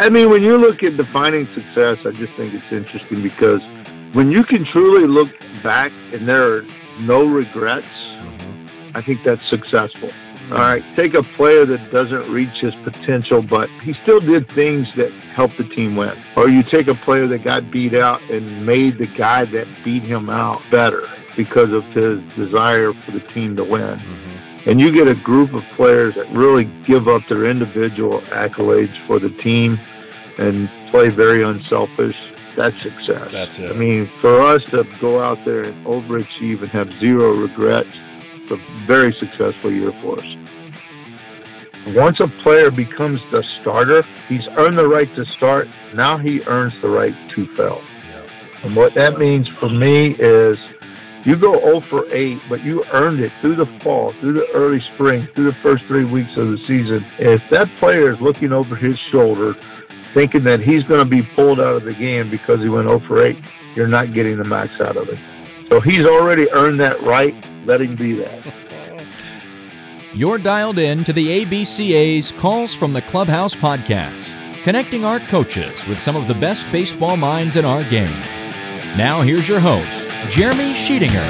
I mean, when you look at defining success, I just think it's interesting because when you can truly look back and there are no regrets, mm-hmm. I think that's successful. All right, take a player that doesn't reach his potential, but he still did things that helped the team win. Or you take a player that got beat out and made the guy that beat him out better because of his desire for the team to win. Mm-hmm. And you get a group of players that really give up their individual accolades for the team and play very unselfish. That's success. That's it. I mean, for us to go out there and overachieve and have zero regrets, it's a very successful year for us. Once a player becomes the starter, he's earned the right to start. Now he earns the right to fail. And what that means for me is you go 0 for 8, but you earned it through the fall, through the early spring, through the first three weeks of the season. If that player is looking over his shoulder, thinking that he's going to be pulled out of the game because he went 0 for 8, you're not getting the max out of it. So he's already earned that right. Let him be that. You're dialed in to the ABCA's Calls from the Clubhouse podcast, connecting our coaches with some of the best baseball minds in our game. Now, here's your host, Jeremy Sheetinger.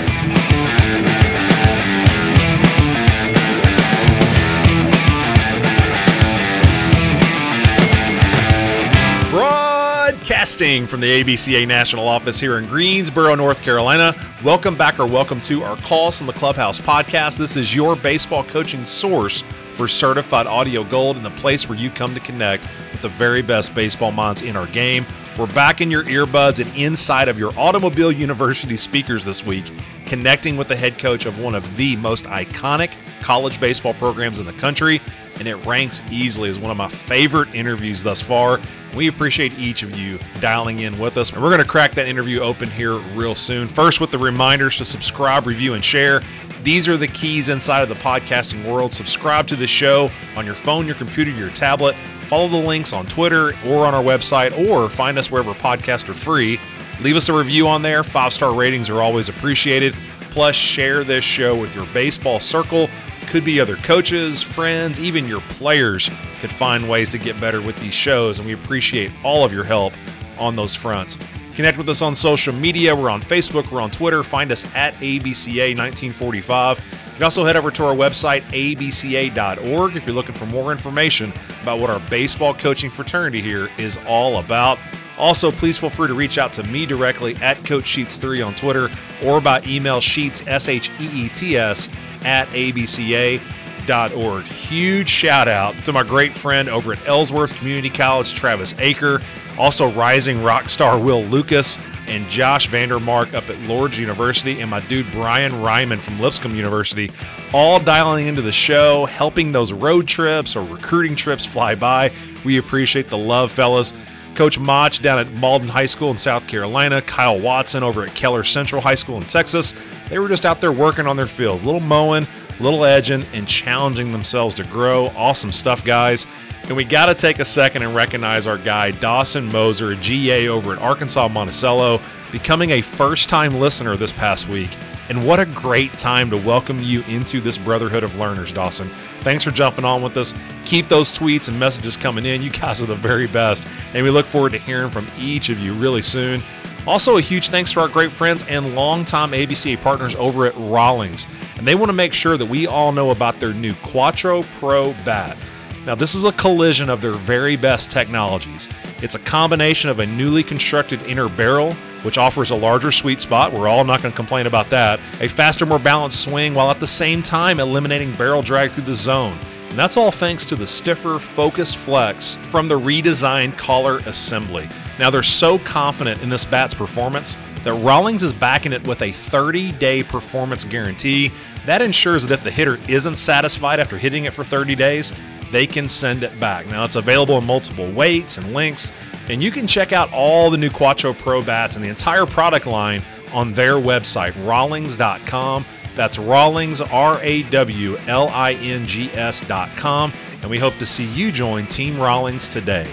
Broadcasting from the ABCA National Office here in Greensboro, North Carolina. Welcome back or welcome to our Calls from the Clubhouse podcast. This is your baseball coaching source for certified audio gold and the place where you come to connect with the very best baseball minds in our game. We're back in your earbuds and inside of your Automobile University speakers this week, connecting with the head coach of one of the most iconic college baseball programs in the country and it ranks easily as one of my favorite interviews thus far. We appreciate each of you dialing in with us, and we're going to crack that interview open here real soon. First, with the reminders to subscribe, review, and share. These are the keys inside of the podcasting world. Subscribe to the show on your phone, your computer, your tablet. Follow the links on Twitter or on our website, or find us wherever podcasts are free. Leave us a review on there. Five star ratings are always appreciated. Plus, share this show with your baseball circle could be other coaches, friends, even your players could find ways to get better with these shows, and we appreciate all of your help on those fronts. Connect with us on social media. We're on Facebook, we're on Twitter. Find us at ABCA 1945. You can also head over to our website, abca.org, if you're looking for more information about what our baseball coaching fraternity here is all about. Also, please feel free to reach out to me directly at Coach Sheets3 on Twitter or by email sheets, S H E E T S, at abca.org. Huge shout out to my great friend over at Ellsworth Community College, Travis Aker. Also, rising rock star Will Lucas and Josh Vandermark up at Lourdes University, and my dude Brian Ryman from Lipscomb University, all dialing into the show, helping those road trips or recruiting trips fly by. We appreciate the love, fellas. Coach Mach down at Mauldin High School in South Carolina, Kyle Watson over at Keller Central High School in Texas. They were just out there working on their fields, little mowing, little edging, and challenging themselves to grow. Awesome stuff, guys. And we got to take a second and recognize our guy, Dawson Moser, GA over at Arkansas Monticello, becoming a first time listener this past week. And what a great time to welcome you into this brotherhood of learners, Dawson. Thanks for jumping on with us. Keep those tweets and messages coming in. You guys are the very best. And we look forward to hearing from each of you really soon. Also, a huge thanks to our great friends and longtime ABCA partners over at Rawlings. And they want to make sure that we all know about their new Quatro Pro bat. Now, this is a collision of their very best technologies. It's a combination of a newly constructed inner barrel which offers a larger sweet spot. We're all not going to complain about that. A faster, more balanced swing while at the same time eliminating barrel drag through the zone. And that's all thanks to the stiffer, focused flex from the redesigned collar assembly. Now, they're so confident in this bat's performance that Rawlings is backing it with a 30 day performance guarantee. That ensures that if the hitter isn't satisfied after hitting it for 30 days, they can send it back. Now, it's available in multiple weights and lengths, and you can check out all the new Quatro Pro bats and the entire product line on their website, rawlings.com. That's Rawlings, R A W L I N G S.com. And we hope to see you join Team Rawlings today.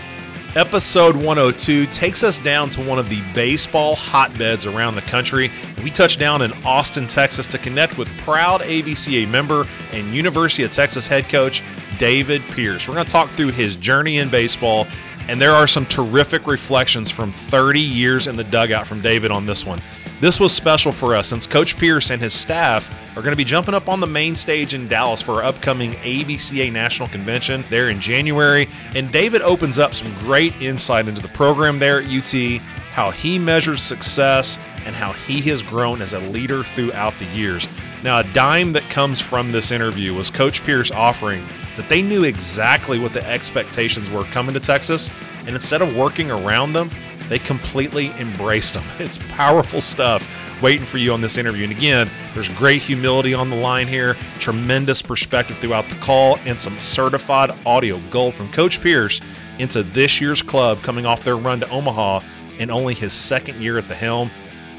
Episode 102 takes us down to one of the baseball hotbeds around the country. We touch down in Austin, Texas to connect with proud ABCA member and University of Texas head coach David Pierce. We're going to talk through his journey in baseball And there are some terrific reflections from 30 years in the dugout from David on this one. This was special for us since Coach Pierce and his staff are going to be jumping up on the main stage in Dallas for our upcoming ABCA National Convention there in January. And David opens up some great insight into the program there at UT, how he measures success, and how he has grown as a leader throughout the years. Now, a dime that comes from this interview was Coach Pierce offering that they knew exactly what the expectations were coming to Texas, and instead of working around them, they completely embraced them. It's powerful stuff waiting for you on this interview. And again, there's great humility on the line here, tremendous perspective throughout the call, and some certified audio gold from Coach Pierce into this year's club coming off their run to Omaha in only his second year at the helm.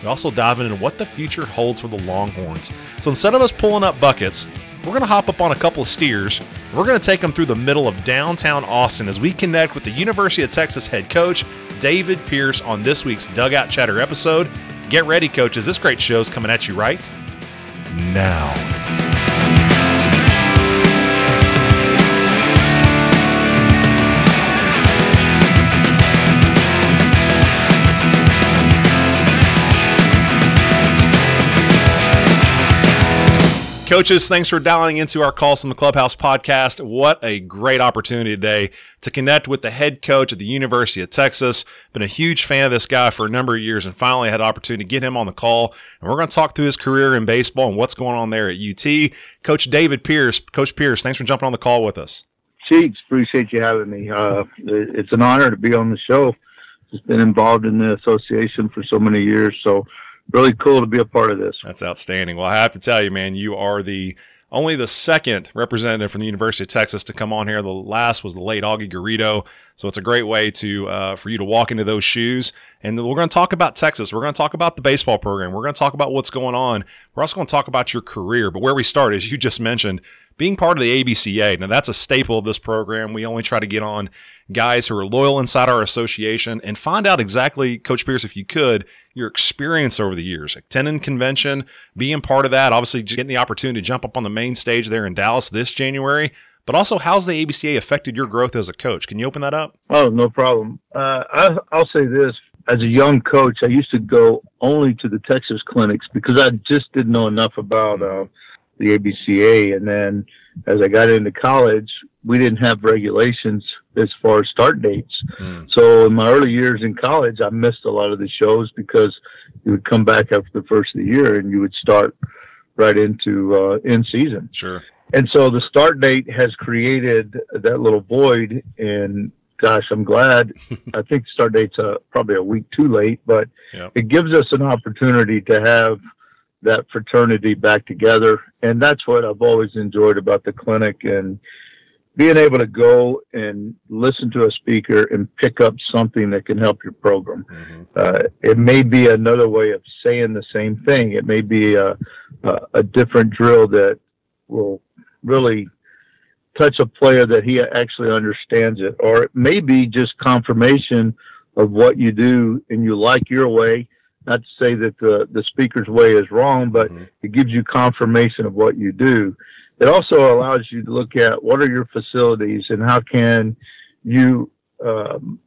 We also dive into what the future holds for the Longhorns. So instead of us pulling up buckets, we're going to hop up on a couple of steers. We're going to take them through the middle of downtown Austin as we connect with the University of Texas head coach, David Pierce, on this week's Dugout Chatter episode. Get ready, coaches. This great show is coming at you right now. Coaches, thanks for dialing into our Calls from the Clubhouse podcast. What a great opportunity today to connect with the head coach at the University of Texas. Been a huge fan of this guy for a number of years and finally had the opportunity to get him on the call. And we're going to talk through his career in baseball and what's going on there at UT. Coach David Pierce. Coach Pierce, thanks for jumping on the call with us. Sheets, appreciate you having me. Uh, it's an honor to be on the show. Just been involved in the association for so many years. So really cool to be a part of this. That's outstanding. Well, I have to tell you, man, you are the only the second representative from the University of Texas to come on here. The last was the late Augie Garrido. So it's a great way to uh, for you to walk into those shoes. And we're going to talk about Texas. We're going to talk about the baseball program. We're going to talk about what's going on. We're also going to talk about your career. But where we start, as you just mentioned, being part of the ABCA. Now that's a staple of this program. We only try to get on guys who are loyal inside our association and find out exactly, Coach Pierce, if you could, your experience over the years, attending convention, being part of that, obviously getting the opportunity to jump up on the main stage there in Dallas this January. But also, how's the ABCA affected your growth as a coach? Can you open that up? Oh, no problem. Uh, I, I'll say this: as a young coach, I used to go only to the Texas clinics because I just didn't know enough about uh, the ABCA. And then as I got into college, we didn't have regulations as far as start dates. Mm. So in my early years in college, I missed a lot of the shows because you would come back after the first of the year and you would start right into uh, in season. Sure. And so the start date has created that little void. And gosh, I'm glad. I think start date's uh, probably a week too late, but yep. it gives us an opportunity to have that fraternity back together. And that's what I've always enjoyed about the clinic and being able to go and listen to a speaker and pick up something that can help your program. Mm-hmm. Uh, it may be another way of saying the same thing. It may be a, a, a different drill that will really touch a player that he actually understands it, or it may be just confirmation of what you do and you like your way not to say that the, the speaker's way is wrong, but mm-hmm. it gives you confirmation of what you do. It also allows you to look at what are your facilities and how can you um,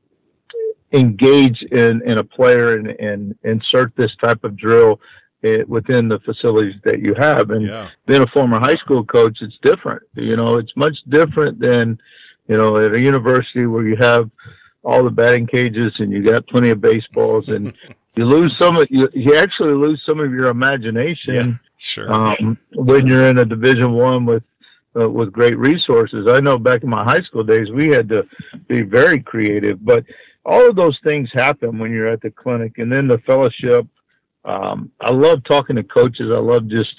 engage in, in a player and, and insert this type of drill it, within the facilities that you have. And yeah. being a former high school coach, it's different. You know, it's much different than, you know, at a university where you have all the batting cages and you got plenty of baseballs and you lose some of you, you actually lose some of your imagination yeah, sure. um, when you're in a division one with uh, with great resources i know back in my high school days we had to be very creative but all of those things happen when you're at the clinic and then the fellowship um, i love talking to coaches i love just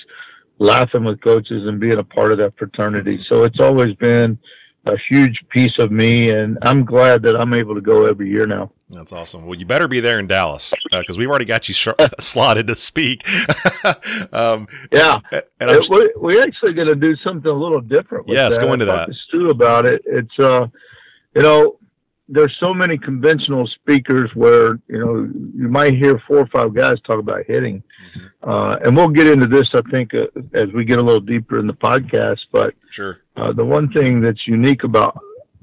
laughing with coaches and being a part of that fraternity so it's always been a huge piece of me, and I'm glad that I'm able to go every year now. That's awesome. Well, you better be there in Dallas because uh, we've already got you sh- slotted to speak. um, yeah, and it, we we actually going to do something a little different. yes, that. go into that. Stu about it. It's uh, you know, there's so many conventional speakers where you know you might hear four or five guys talk about hitting, mm-hmm. uh, and we'll get into this I think uh, as we get a little deeper in the podcast. But sure, uh, the one thing that's unique about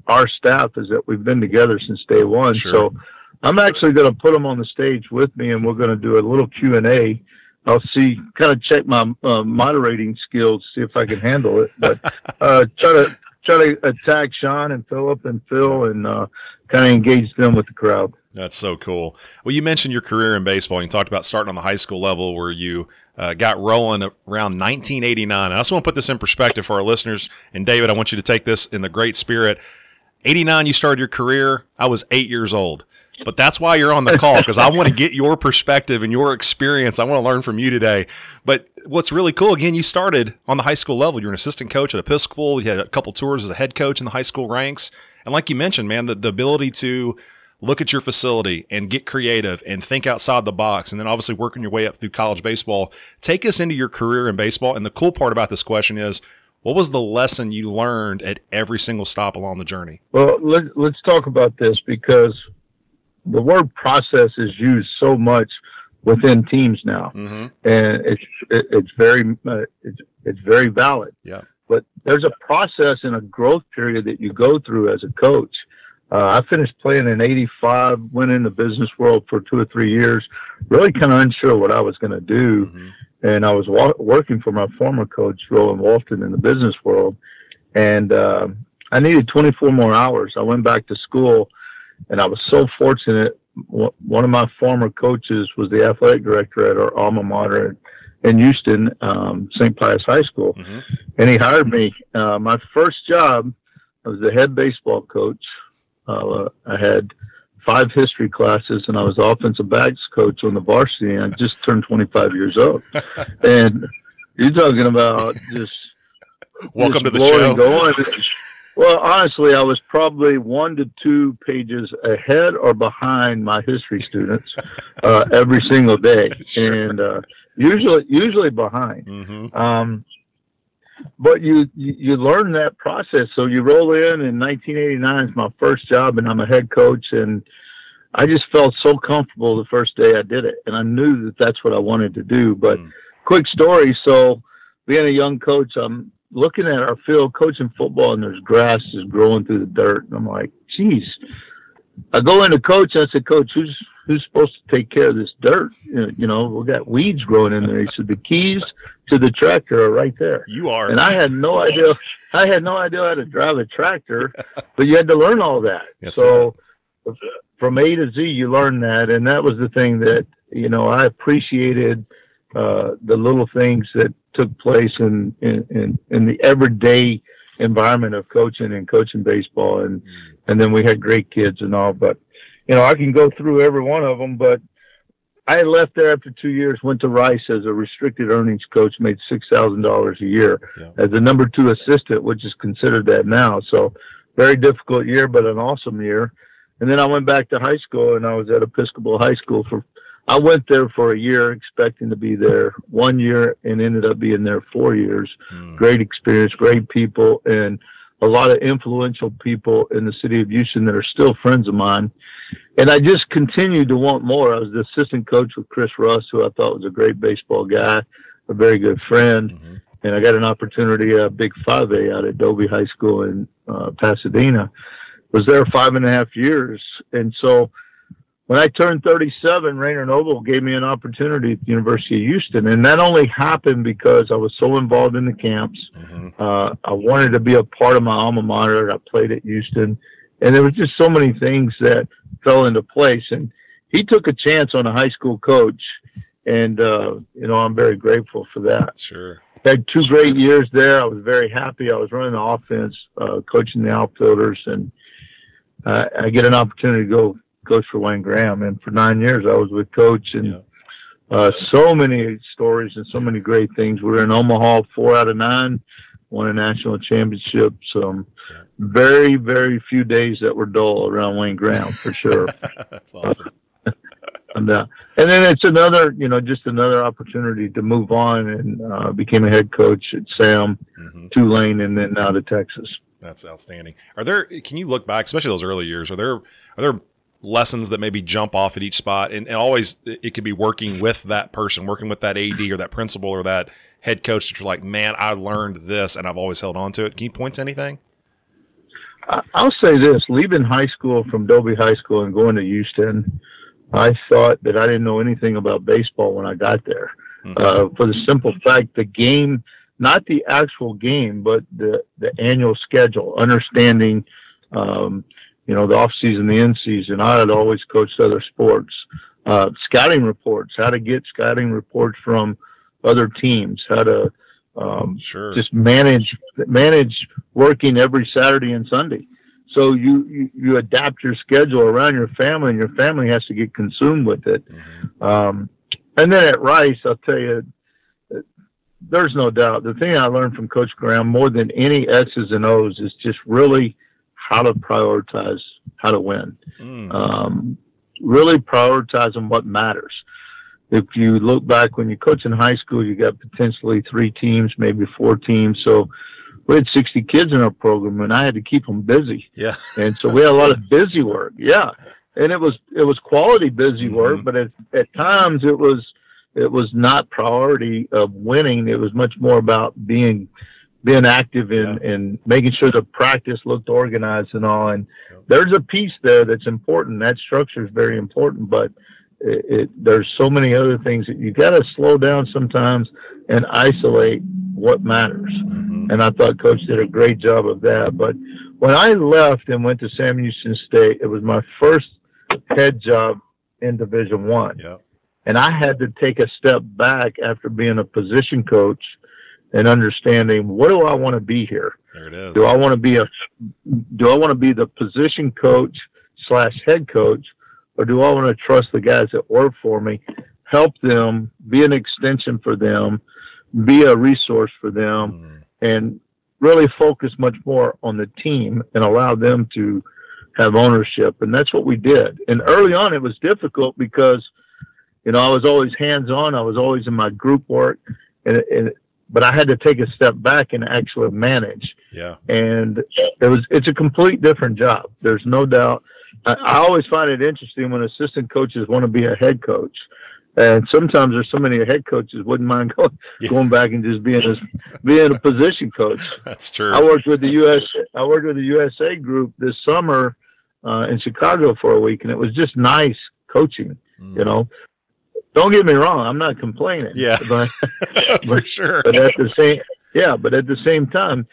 our staff is that we've been together since day one. Sure. So I'm actually going to put them on the stage with me, and we're going to do a little Q and A. I'll see, kind of check my uh, moderating skills, see if I can handle it. But uh, try to try to attack Sean and Philip and Phil, and uh, kind of engage them with the crowd. That's so cool. Well, you mentioned your career in baseball. You talked about starting on the high school level where you uh, got rolling around 1989. I just want to put this in perspective for our listeners. And David, I want you to take this in the great spirit. 89, you started your career. I was eight years old. But that's why you're on the call because I want to get your perspective and your experience. I want to learn from you today. But what's really cool, again, you started on the high school level. You're an assistant coach at Episcopal. You had a couple tours as a head coach in the high school ranks. And like you mentioned, man, the, the ability to look at your facility and get creative and think outside the box and then obviously working your way up through college baseball take us into your career in baseball and the cool part about this question is what was the lesson you learned at every single stop along the journey well let, let's talk about this because the word process is used so much within teams now mm-hmm. and it's it, it's very uh, it's, it's very valid yeah but there's a process and a growth period that you go through as a coach uh, I finished playing in '85, went in the business world for two or three years, really kind of unsure what I was going to do. Mm-hmm. And I was wa- working for my former coach, Rolan Walton, in the business world. And uh, I needed 24 more hours. I went back to school, and I was so fortunate. One of my former coaches was the athletic director at our alma mater in Houston, um, St. Pius High School. Mm-hmm. And he hired me. Uh, my first job, I was the head baseball coach uh, I had five history classes, and I was offensive backs coach on the varsity. And I just turned 25 years old, and you're talking about just welcome just to the show. Going. Well, honestly, I was probably one to two pages ahead or behind my history students uh, every single day, Sure. and uh, usually usually behind. Mm-hmm. Um, but you, you learn that process. So you roll in, in 1989 is my first job, and I'm a head coach, and I just felt so comfortable the first day I did it, and I knew that that's what I wanted to do. But Mm. quick story. So being a young coach, I'm looking at our field coaching football, and there's grass just growing through the dirt, and I'm like, geez. I go into coach. I said, Coach, who's who's supposed to take care of this dirt? You know, we got weeds growing in there. He said, the keys to the tractor are right there. You are. And I had no idea. I had no idea how to drive a tractor, but you had to learn all that. That's so from A to Z, you learn that, and that was the thing that you know I appreciated uh, the little things that took place in in in, in the everyday environment of coaching and coaching baseball, and and then we had great kids and all. But you know, I can go through every one of them, but I left there after two years, went to Rice as a restricted earnings coach, made six thousand dollars a year Yeah. as the number two assistant, which is considered that now. So very difficult year, but an awesome year. And then I went back to high school, and I was at Episcopal High School for. I went there for a year, expecting to be there one year, and ended up being there four years. Mm. Great experience, great people, and a lot of influential people in the city of Houston that are still friends of mine. And I just continued to want more. I was the assistant coach with Chris Russ, who I thought was a great baseball guy, a very good friend. Mhm. And I got an opportunity, a big 5A out at Dobie High School in uh, Pasadena. Was there five and a half years. And so when I turned 37, Rayner Noble gave me an opportunity at the University of Houston. And that only happened because I was so involved in the camps. Mhm. Uh, I wanted to be a part of my alma mater. I played at Houston, and there was just so many things that fell into place. And he took a chance on a high school coach, and uh, you know I'm very grateful for that. Sure. Had two great years there. I was very happy. I was running the offense, uh, coaching the outfielders, and uh, I get an opportunity to go coach for Wayne Graham. And for nine years, I was with coach, and Yeah. uh, so many stories and so many great things. We were in Omaha four out of nine, won a national championship. So Yeah. very, very few days that were dull around Wayne Graham for sure. That's awesome. and, uh, and then it's another, you know, just another opportunity to move on and uh, became a head coach at Sam, hmm Tulane, and then now to Texas. That's outstanding. Are there? Can you look back, especially those early years? Are there? Are there lessons that maybe jump off at each spot? And, and always, it could be working with that person, working with that AD or that principal or that head coach. That you're like, man, I learned this, and I've always held on to it. Can you point to anything? I'll say this: leaving high school from Dobie High School and going to Houston, I thought that I didn't know anything about baseball when I got there. Mm-hmm. Uh, for the simple fact, the game, not the actual game, but the the annual schedule, understanding, um, you know, the off season, the in season. I had always coached other sports, uh, scouting reports, how to get scouting reports from other teams, how to um, sure. just manage manage working every Saturday and Sunday. So you, you, you adapt your schedule around your family, and your family has to get consumed with it. Mm-hmm. Um, and then at Rice, I'll tell you, there's no doubt. The thing I learned from Coach Graham more than any X's and O's is just really how to prioritize how to win. Mm. Um, really prioritizing what matters if you look back when you coach in high school, you got potentially three teams, maybe four teams. So we had 60 kids in our program and I had to keep them busy. Yeah. and so we had a lot of busy work. Yeah. And it was, it was quality busy mm-hmm. work, but at, at times it was, it was not priority of winning. It was much more about being, being active in, yeah. in making sure the practice looked organized and all. And yeah. there's a piece there that's important. That structure is very important, but it, it, there's so many other things that you got to slow down sometimes and isolate what matters. Mm-hmm. And I thought Coach did a great job of that. But when I left and went to Sam Houston State, it was my first head job in Division One. Yeah. And I had to take a step back after being a position coach and understanding what do I want to be here? There it is. Do I want to be a do I want to be the position coach slash head coach or do I want to trust the guys that work for me, help them, be an extension for them, be a resource for them, mm. and really focus much more on the team and allow them to have ownership. And that's what we did. And early on, it was difficult because, you know, I was always hands on. I was always in my group work, and, and but I had to take a step back and actually manage. Yeah. And it was it's a complete different job. There's no doubt. I, I always find it interesting when assistant coaches want to be a head coach. And sometimes there's so many head coaches wouldn't mind going yeah. going back and just being a being a position coach. That's true. I worked with the US I worked with the USA group this summer uh, in Chicago for a week, and it was just nice coaching. Mm. You know, don't get me wrong, I'm not complaining. Yeah, but, for but, sure. But at the same yeah, but at the same time,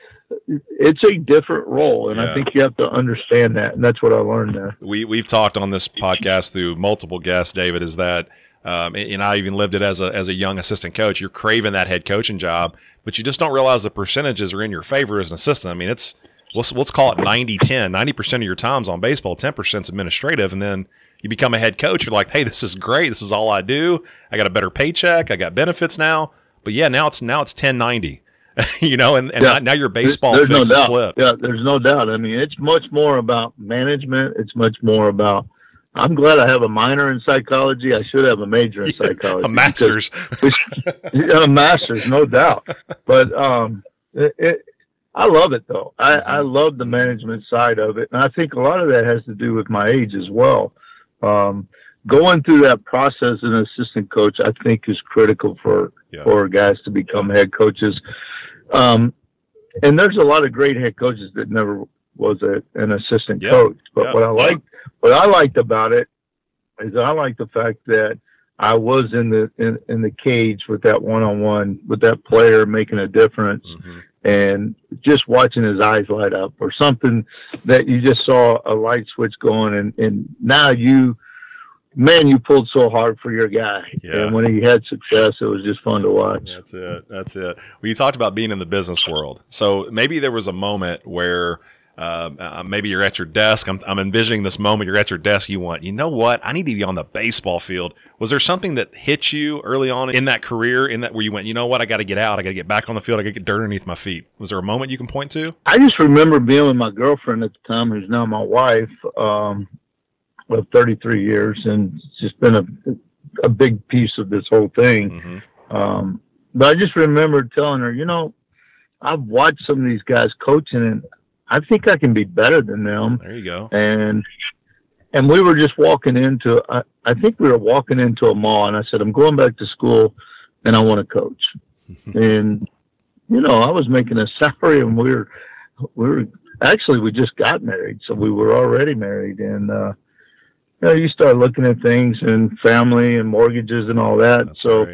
it's a different role, and yeah. I think you have to understand that, and that's what I learned there. We we've talked on this podcast through multiple guests. David is that, um, and I even lived it as a as a young assistant coach. You're craving that head coaching job, but you just don't realize the percentages are in your favor as an assistant. I mean, it's let's let's call it 90 10 90 percent of your time's on baseball 10 percent is administrative and then you become a head coach you're like hey this is great this is all i do i got a better paycheck i got benefits now but yeah now it's now it's 1090 you know, and, and yeah. now your baseball there's, no doubt. Yeah, there's no doubt. I mean, it's much more about management. It's much more about. I'm glad I have a minor in psychology. I should have a major in yeah, psychology. A master's. a master's, no doubt. But um, it, it, I love it though. I, I love the management side of it, and I think a lot of that has to do with my age as well. Um, going through that process as an assistant coach, I think, is critical for yeah. for guys to become head coaches. Um, and there's a lot of great head coaches that never was a, an assistant yeah. coach. But yeah. what I liked, what I liked about it is I like the fact that I was in the in, in the cage with that one on one with that player making a difference, mm-hmm. And just watching his eyes light up or something that you just saw a light switch going, and and now you man, you pulled so hard for your guy. Yeah. And when he had success, it was just fun to watch. That's it. That's it. Well, you talked about being in the business world. So maybe there was a moment where um, uh, maybe you're at your desk. I'm, I'm envisioning this moment. You're at your desk. You want, you know what? I need to be on the baseball field. Was there something that hit you early on in that career, in that where you went, you know what? I got to get out. I got to get back on the field. I got to get dirt underneath my feet. Was there a moment you can point to? I just remember being with my girlfriend at the time, who's now my wife. Um, of 33 years, and it's just been a a big piece of this whole thing. Mm-hmm. Um, but I just remember telling her, you know, I've watched some of these guys coaching, and I think I can be better than them. There you go. And and we were just walking into, I, I think we were walking into a mall, and I said, I'm going back to school, and I want to coach. and you know, I was making a salary, and we were we were actually we just got married, so we were already married, and uh, you know, you start looking at things and family and mortgages and all that. That's so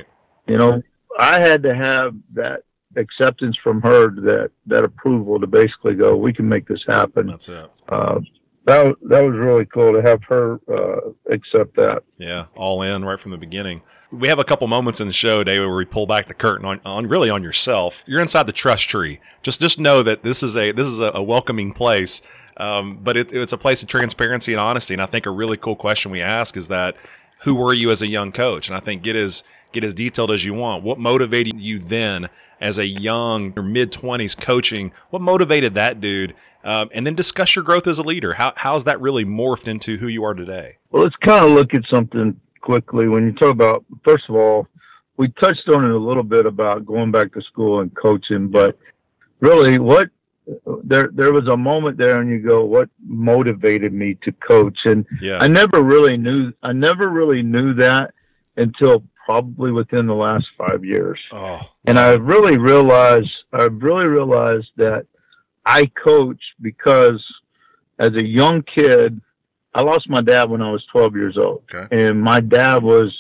you know, I had to have that acceptance from her that that approval to basically go, we can make this happen. That's it. Uh, that was- that was really cool to have her uh, accept that. Yeah, all in right from the beginning. We have a couple moments in the show, David, where we pull back the curtain on, on really on yourself. You're inside the trust tree. Just just know that this is a this is a, a welcoming place, um, but it, it's a place of transparency and honesty. And I think a really cool question we ask is that who were you as a young coach? And I think get as get as detailed as you want. What motivated you then as a young or mid twenties coaching? What motivated that dude? Um, and then discuss your growth as a leader. How how's that really morphed into who you are today? Well, let's kind of look at something quickly. When you talk about, first of all, we touched on it a little bit about going back to school and coaching, but really, what there there was a moment there, and you go, what motivated me to coach? And Yeah. I never really knew. I never really knew that until probably within the last five years. oh, And I really realized, I really realized that I coach because as a young kid, I lost my dad when I was 12 years old. Okay. And my dad was,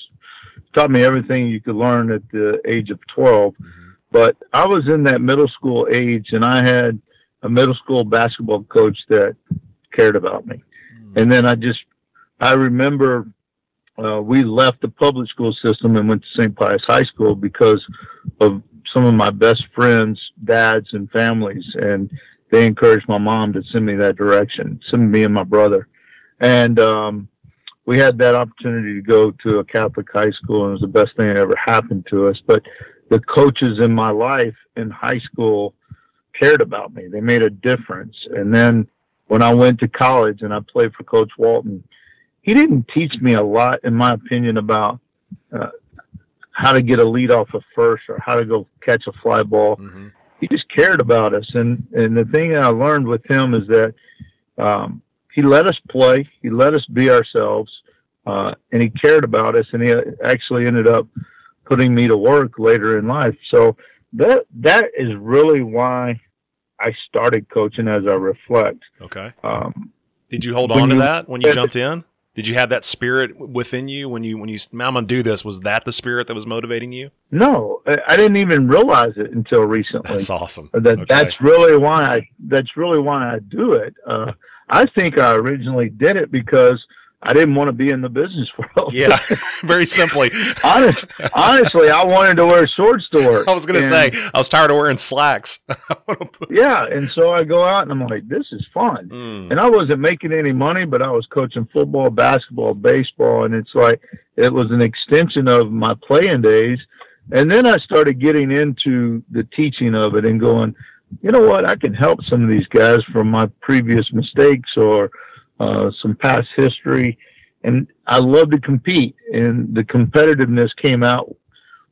taught me everything you could learn at the age of 12. Mm-hmm. But I was in that middle school age and I had a middle school basketball coach that cared about me. Hmm. And then I just, I remember uh, we left the public school system and went to St. Pius High School because of some of my best friends' dads and families. And they encouraged my mom to send me that direction, send me and my brother. And um, we had that opportunity to go to a Catholic high school, and it was the best thing that ever happened to us. But the coaches in my life in high school cared about me. They made a difference. And then when I went to college and I played for Coach Walton, he didn't teach me a lot, in my opinion, about uh, how to get a lead off of first or how to go catch a fly ball. hmm He just cared about us. And, and the thing I learned with him is that um, he let us play, he let us be ourselves, uh, and he cared about us. And he actually ended up putting me to work later in life. So that that is really why I started coaching as I reflect. Okay. Um, Did you hold on to you- that when you jumped in? Did you have that spirit within you when you when you "Man, I'm gonna do this? Was that the spirit that was motivating you? no, I, I didn't even realize it until recently. That's awesome. that Okay. that's really why I that's really why I do it. Uh, I think I originally did it because I didn't want to be in the business world. yeah, very simply. Honest, honestly, I wanted to wear shorts to work. I was gonna say I was tired of wearing slacks. yeah, and so I go out and I'm like, this is fun. Mm, And I wasn't making any money, but I was coaching football, basketball, baseball, and it's like it was an extension of my playing days. And then I started getting into the teaching of it and going, you know what, I can help some of these guys from my previous mistakes or uh, some past history. And I love to compete, and the competitiveness came out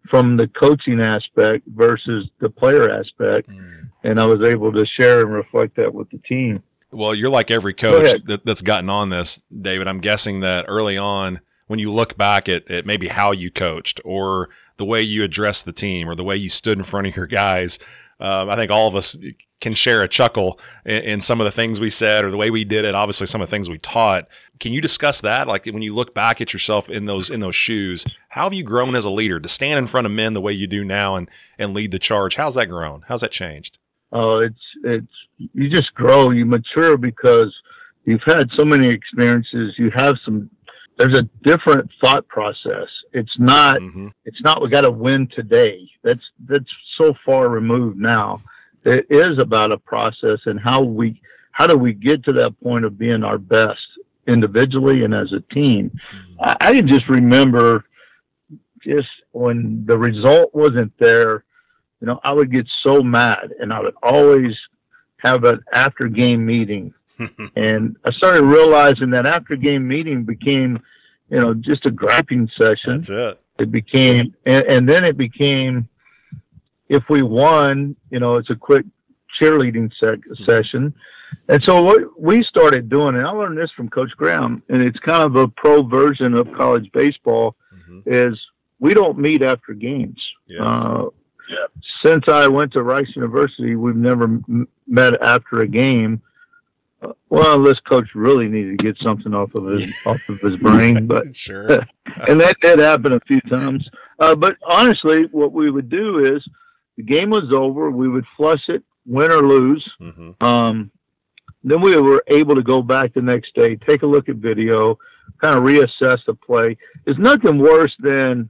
from the coaching aspect versus the player aspect. mm. And I was able to share and reflect that with the team. Well, you're like every coach ahead. that, that's gotten on this, David. I'm guessing that early on, when you look back at, at maybe how you coached or the way you addressed the team or the way you stood in front of your guys, um, I think all of us can share a chuckle in, in some of the things we said or the way we did it. Obviously, some of the things we taught. Can you discuss that? Like when you look back at yourself in those in those shoes, how have you grown as a leader to stand in front of men the way you do now and and lead the charge? How's that grown? How's that changed? Oh, it's it's you just grow, you mature because you've had so many experiences. You have some. There's a different thought process. It's not. hmm It's not. We got to win today. That's that's so far removed now. It is about a process and how we how do we get to that point of being our best individually and as a team. I, I can just remember just when the result wasn't there, you know, I would get so mad and I would always have an after game meeting. And I started realizing that after game meeting became, you know, just a griping session. That's it. It became, and, and then it became, if we won, you know, it's a quick cheerleading sec- session. And so what we started doing, and I learned this from Coach Graham, and it's kind of a pro version of college baseball, hmm is we don't meet after games. Yes. Uh, since I went to Rice University, we've never m- met after a game. Well, this coach really needed to get something off of his off of his brain, but sure, and that did happen a few times. Uh, but honestly, what we would do is the game was over, we would flush it, win or lose. Mm-hmm. Um, then we were able to go back the next day, take a look at video, kind of reassess the play. There's nothing worse than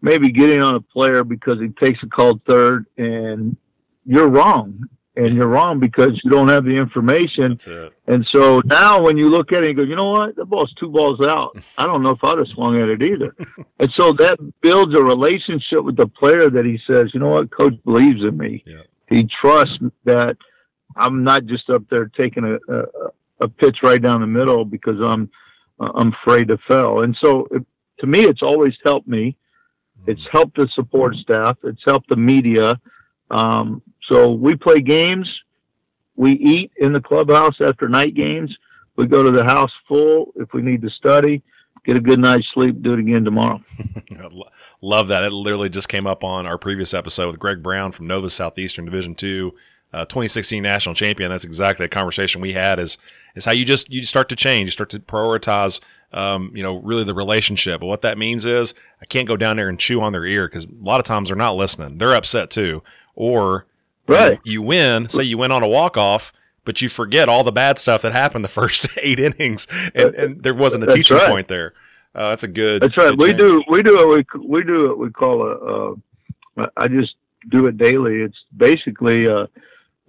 maybe getting on a player because he takes a called third and you're wrong. And you're wrong because you don't have the information. And so now when you look at it, you go, you know what? The ball's two balls out. I don't know if I'd have swung at it either. and so that builds a relationship with the player that he says, you know what? Coach believes in me. Yeah. He trusts that I'm not just up there taking a, a, a pitch right down the middle because I'm I'm afraid to fail. And so it, to me, it's always helped me. It's mm. helped the support staff. It's helped the media. Um, so we play games. We eat in the clubhouse after night games. We go to the house full if we need to study. Get a good night's sleep. Do it again tomorrow. Love that. It literally just came up on our previous episode with Greg Brown from Nova Southeastern Division Two uh, 2016 national champion. That's exactly a conversation we had. Is is how you just you start to change, you start to prioritize, um, you know, really the relationship. But what that means is I can't go down there and chew on their ear because a lot of times they're not listening. They're upset too. Or right, you, you win. Say you win on a walk off. But you forget all the bad stuff that happened the first eight innings, and, and there wasn't a that's teaching right. point there. Uh, that's a good. That's right. Good we change. do. We do what we we do what we call a. Uh, I just do it daily. It's basically uh,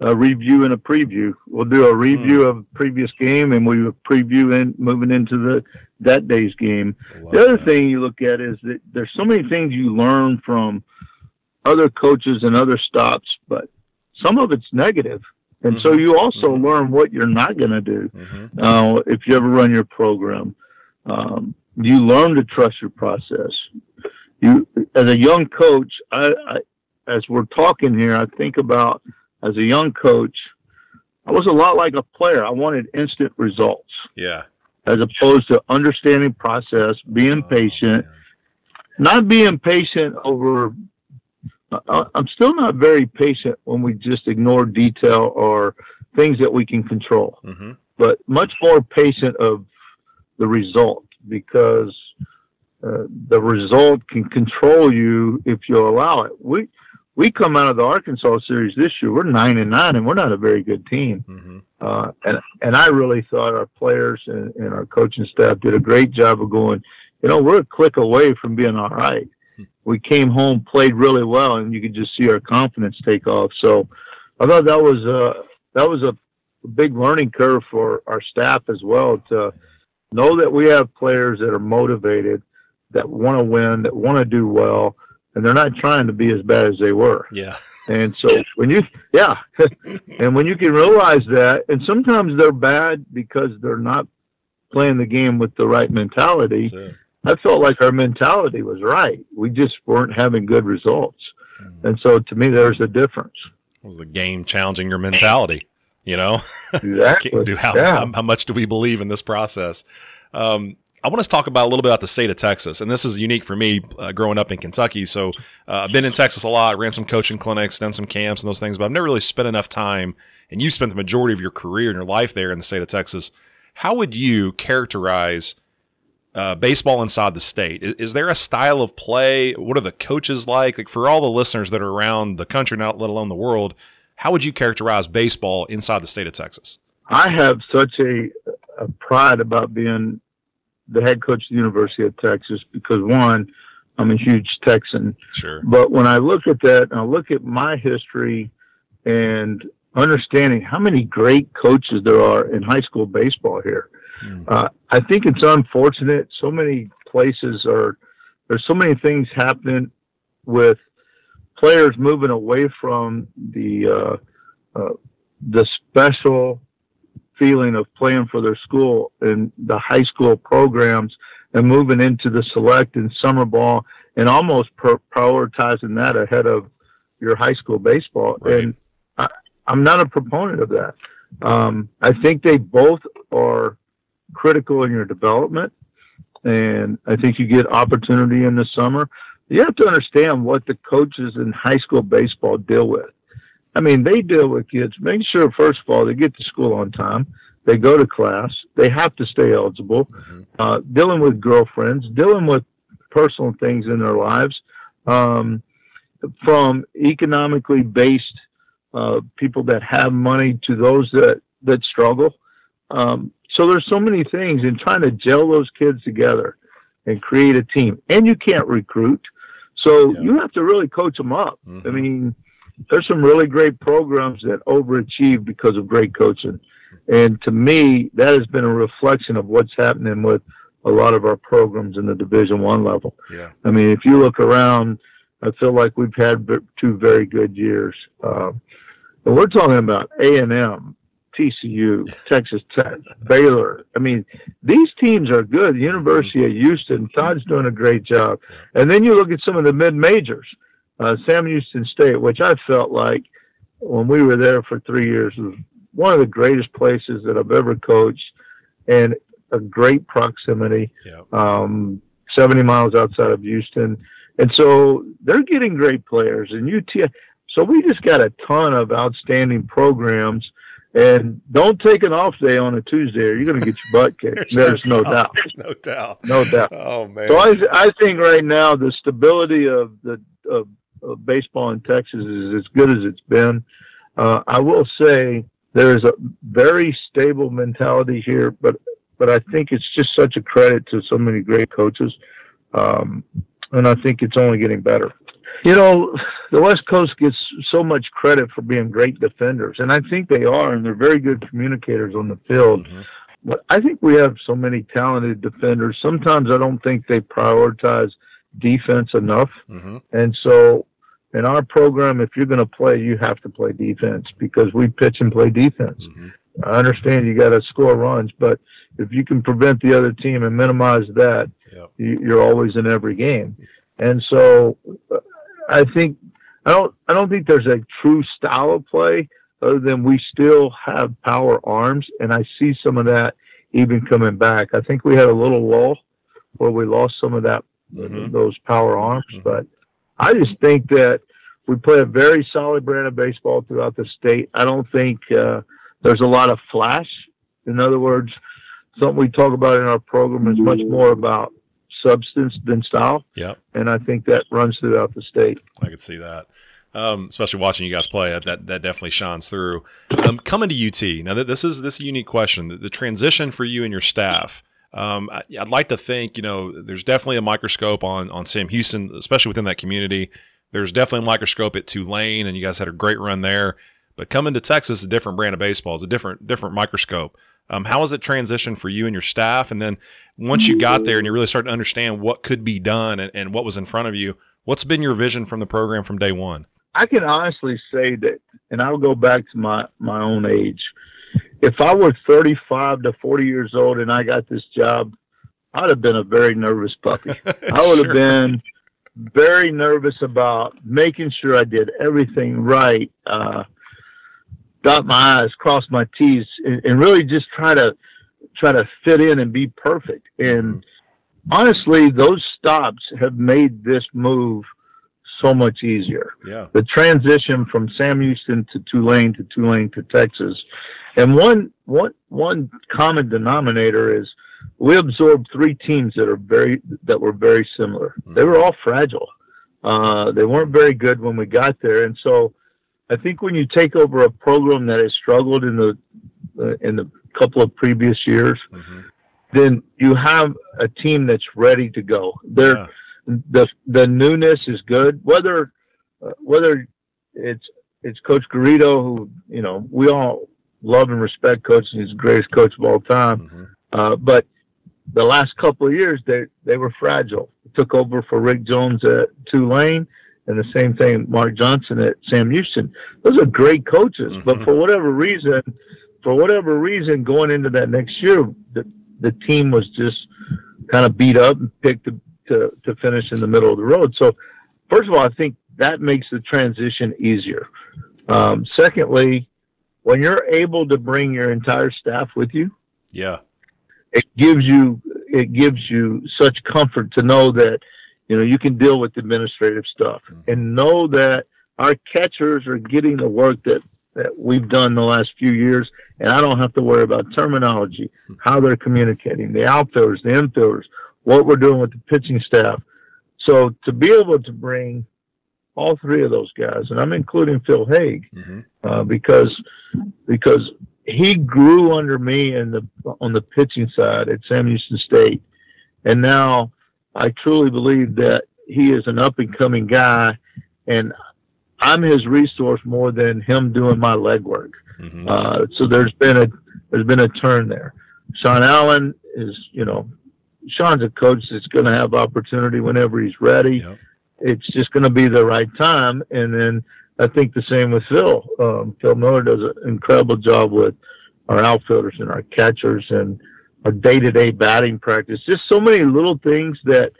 a review and a preview. We'll do a review mm. of previous game and we preview in moving into the that day's game. The other that. thing you look at is that there's so many things you learn from other coaches and other stops, but some of it's negative. And mm-hmm. so you also mm-hmm. learn what you're not going to do mm-hmm. uh, if you ever run your program. Um, you learn to trust your process. You, as a young coach, I, I, as we're talking here, I think about as a young coach, I was a lot like a player. I wanted instant results. Yeah. As opposed to understanding process, being oh, patient, man. not being patient over. I'm still not very patient when we just ignore detail or things that we can control, mm-hmm. but much more patient of the result because uh, the result can control you if you allow it. We we come out of the Arkansas series this year. We're nine and nine, and we're not a very good team. Mm-hmm. Uh, and and I really thought our players and, and, our coaching staff did a great job of going. You know, we're a click away from being all right. We came home, played really well, and you could just see our confidence take off. So I thought that was a that was a big learning curve for our staff as well to know that we have players that are motivated, that want to win, that want to do well and they're not trying to be as bad as they were. Yeah. And so when you, yeah, and when you can realize that, and sometimes they're bad because they're not playing the game with the right mentality. I felt like our mentality was right. We just weren't having good results. Mm-hmm. And so to me, there's a difference. It Was the game challenging your mentality? You know, exactly. do how, yeah. how, how much do we believe in this process? Um, I want to talk about a little bit about the state of Texas, and this is unique for me uh, growing up in Kentucky. So uh, I've been in Texas a lot, ran some coaching clinics, done some camps and those things, but I've never really spent enough time. And you spent the majority of your career and your life there in the state of Texas. How would you characterize uh, baseball inside the state? Is, is, there a style of play? What are the coaches like? Like for all the listeners that are around the country, not let alone the world, how would you characterize baseball inside the state of Texas? I have such a, a pride about being the head coach of the University of Texas because one, I'm a huge Texan. Sure. But when I look at that, and I look at my history and understanding how many great coaches there are in high school baseball here, mm. uh, I think it's unfortunate. So many places are there's so many things happening with players moving away from the uh, uh, the special feeling of playing for their school in the high school programs and moving into the select and summer ball and almost prioritizing that ahead of your high school baseball. Right. And I, am not a proponent of that. Um, I think they both are critical in your development. And I think you get opportunity in the summer. You have to understand what the coaches in high school baseball deal with. I mean, they deal with kids, make sure, first of all, they get to school on time, they go to class, they have to stay eligible, mm-hmm. uh, dealing with girlfriends, dealing with personal things in their lives, um, from economically based uh, people that have money to those that, that struggle. Um, so there's so many things in trying to gel those kids together and create a team. And you can't recruit. So yeah. you have to really coach them up. Mm-hmm. I mean, there's some really great programs that overachieve because of great coaching. And to me, that has been a reflection of what's happening with a lot of our programs in the Division One level. Yeah. I mean, if you look around, I feel like we've had two very good years. Um, and we're talking about A and M, TCU, Texas Tech, Baylor. I mean, these teams are good. University of Houston, Todd's doing a great job. And then you look at some of the mid majors, uh, Sam Houston State, which I felt like when we were there for three years was one of the greatest places that I've ever coached, and a great proximity. Yeah. Um, 70 miles outside of Houston. And so they're getting great players. And UT, so we just got a ton of outstanding programs and don't take an off day on a Tuesday, or you're going to get your butt kicked. There's, There's no, doubt. doubt. There's no doubt. No doubt. Oh man. So I, I think right now the stability of the of, of baseball in Texas is as good as it's been. Uh, I will say there is a very stable mentality here, but but I think it's just such a credit to so many great coaches, um, and I think it's only getting better. You know, the West Coast gets so much credit for being great defenders, and I think they are, and they're very good communicators on the field. Mm-hmm. But I think we have so many talented defenders. Sometimes I don't think they prioritize defense enough, mm-hmm. and so in our program, if you're going to play, you have to play defense because we pitch and play defense. Mm-hmm. I understand you got to score runs, but if you can prevent the other team and minimize that, yep. you, are always in every game. And so I think I don't I don't think there's a true style of play other than we still have power arms, and I see some of that even coming back. I think we had a little lull where we lost some of that mm-hmm. those power arms, mm-hmm. but I just think that we play a very solid brand of baseball throughout the state. I don't think uh, there's a lot of flash. In other words, something we talk about in our program is much more about substance than style. Yeah. And I think that runs throughout the state. I could see that. Um, especially watching you guys play, that that definitely shines through. Um, coming to UT now, this is this is a unique question. The, the transition for you and your staff. Um, I, would like to think you know there's definitely a microscope on on Sam Houston, especially within that community. There's definitely a microscope at Tulane, and you guys had a great run there. But coming to Texas, a different brand of baseball. It's a different different microscope. Um, how was it transition for you and your staff? And then once you got there and you really started to understand what could be done and, and what was in front of you, what's been your vision from the program from day one? I can honestly say that, and I'll go back to my, my own age. If I were 35 to 40 years old and I got this job, I'd have been a very nervous puppy. I would sure. have been very nervous about making sure I did everything right. Uh, dot my I's, cross my T's, and, and, really just try to try to fit in and be perfect. And honestly, those stops have made this move so much easier. Yeah. The transition from Sam Houston to Tulane to Tulane to Texas. And one one one common denominator is we absorbed three teams that are very that were very similar. Mm-hmm. They were all fragile. Uh, they weren't very good when we got there, and so I think when you take over a program that has struggled in the uh, in the couple of previous years, mm-hmm. then you have a team that's ready to go. Yeah. the the newness is good. Whether uh, whether it's it's Coach Garrido, who you know we all love and respect. Coach, he's the greatest coach of all time. Mm-hmm. Uh, but the last couple of years, they they were fragile. Took over for Rick Jones at Tulane and the same thing Mark Johnson at Sam Houston. Those are great coaches, mm-hmm. but for whatever reason, for whatever reason, going into that next year, the the team was just kind of beat up and picked to, to to finish in the middle of the road. So, first of all, I think that makes the transition easier. Um, secondly, when you're able to bring your entire staff with you, yeah, it gives you it gives you such comfort to know that you know, you can deal with administrative stuff mm-hmm. and know that our catchers are getting the work that that we've done the last few years, and I don't have to worry about terminology, how they're communicating, the outfielders, the infielders, what we're doing with the pitching staff. So to be able to bring all three of those guys, and I'm including Phil Haig, mm-hmm. uh, because because he grew under me in the on the pitching side at Sam Houston State, and now I truly believe that he is an up and coming guy, and I'm his resource more than him doing my legwork. Mm-hmm. Uh, so there's been a there's been a turn there. Sean Allen is you know Sean's a coach that's going to have opportunity whenever he's ready. Yep. It's just going to be the right time, and then I think the same with Phil. Um, Phil Miller does an incredible job with our outfielders and our catchers and our day-to-day batting practice. Just so many little things that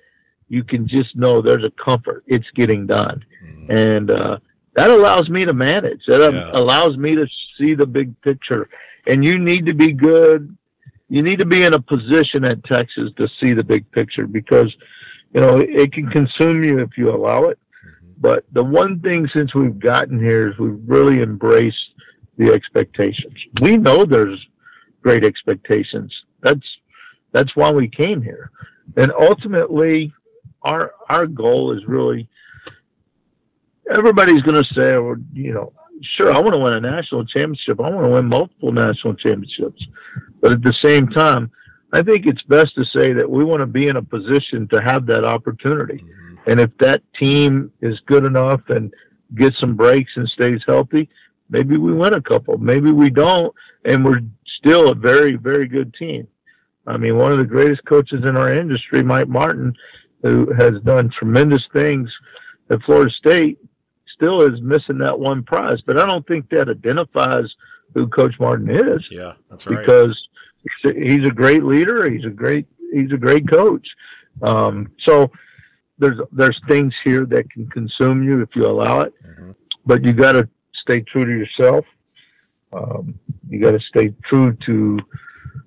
you can just know there's a comfort. It's getting done, mm. and uh, that allows me to manage. That yeah. allows me to see the big picture. And you need to be good. You need to be in a position at Texas to see the big picture because, you know, it can consume you if you allow it. Mm-hmm. But the one thing since we've gotten here is we've really embraced the expectations. We know there's great expectations. That's that's why we came here. And ultimately our our goal is really everybody's going to say, well, you know, sure, I want to win a national championship. I want to win multiple national championships. But at the same time, I think it's best to say that we want to be in a position to have that opportunity. Mm-hmm. And if that team is good enough and gets some breaks and stays healthy, maybe we win a couple. Maybe we don't, and we're still a very, very good team. I mean, one of the greatest coaches in our industry, Mike Martin, who has done tremendous things at Florida State, still is missing that one prize. But I don't think that identifies who Coach Martin is. Yeah, that's right. Because he's a great leader. He's a great he's a great coach. Um, so there's there's things here that can consume you if you allow it, mm-hmm. but you got to stay true to yourself. Um, you got to stay true to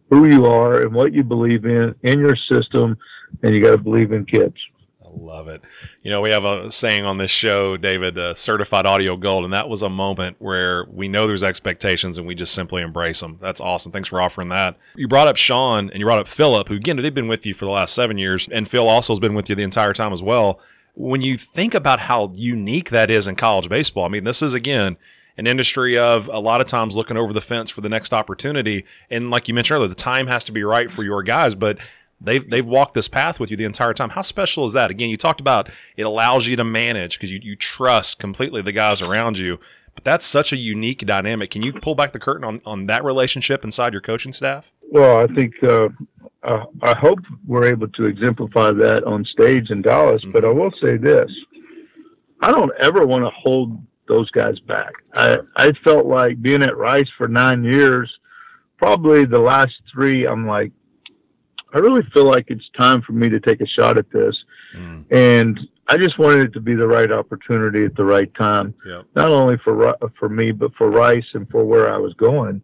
who you are and what you believe in in your system, and you got to believe in kids. I love it. You know, we have a saying on this show, David, uh, certified audio gold, and that was a moment where we know there's expectations and we just simply embrace them. That's awesome. Thanks for offering that. You brought up Sean and you brought up Philip, who again, they've been with you for the last seven years, and Phil also has been with you the entire time as well. When you think about how unique that is in college baseball, I mean, this is again an industry of a lot of times looking over the fence for the next opportunity. And like you mentioned earlier, the time has to be right for your guys, but They've they've walked this path with you the entire time. How special is that? Again, you talked about it allows you to manage because you, you trust completely the guys around you. But that's such a unique dynamic. Can you pull back the curtain on, on that relationship inside your coaching staff? Well, I think uh, uh, I hope we're able to exemplify that on stage in Dallas. Mm-hmm. But I will say this: I don't ever want to hold those guys back. I I felt like being at Rice for nine years, probably the last three, I'm like, I really feel like it's time for me to take a shot at this. Mm. And I just wanted it to be the right opportunity at the right time, yep. not only for for me but for Rice and for where I was going.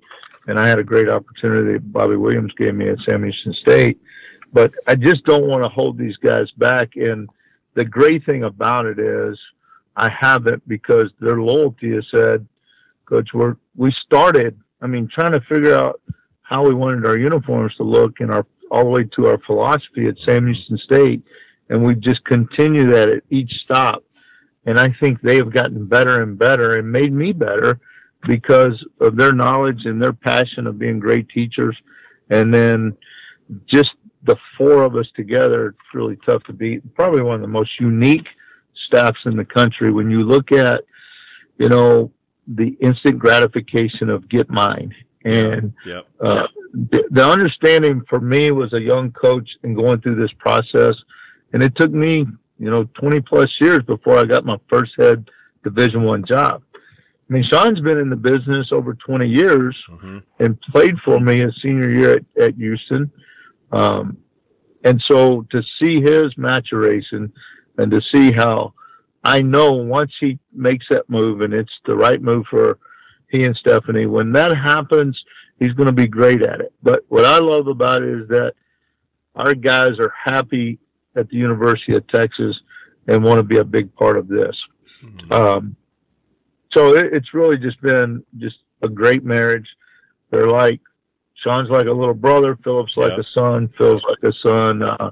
And I had a great opportunity Bobby Williams gave me at Sam Houston State, but I just don't want to hold these guys back. And the great thing about it is I haven't because their loyalty has said, Coach, we're we started. I mean, trying to figure out how we wanted our uniforms to look and our all the way to our philosophy at Sam Houston State, and we just continue that at each stop. And I think they have gotten better and better and made me better because of their knowledge and their passion of being great teachers. And then just the four of us together, it's really tough to beat. Probably one of the most unique staffs in the country. When you look at, you know, the instant gratification of get mine and yep. Uh, the, the understanding for me was a young coach and going through this process, and it took me, you know, 20 plus years before I got my first head Division One job. I mean, Sean's been in the business over 20 years mm-hmm. and played for me his senior year at, at Houston. Um, and so to see his maturation and to see how I know once he makes that move and it's the right move for he and Stephanie. When that happens, he's going to be great at it. But what I love about it is that our guys are happy at the University of Texas and want to be a big part of this. Mm-hmm. Um, so it, it's really just been just a great marriage. They're like Sean's like a little brother, Philip's like Yeah. a son, Phil's like a son, uh,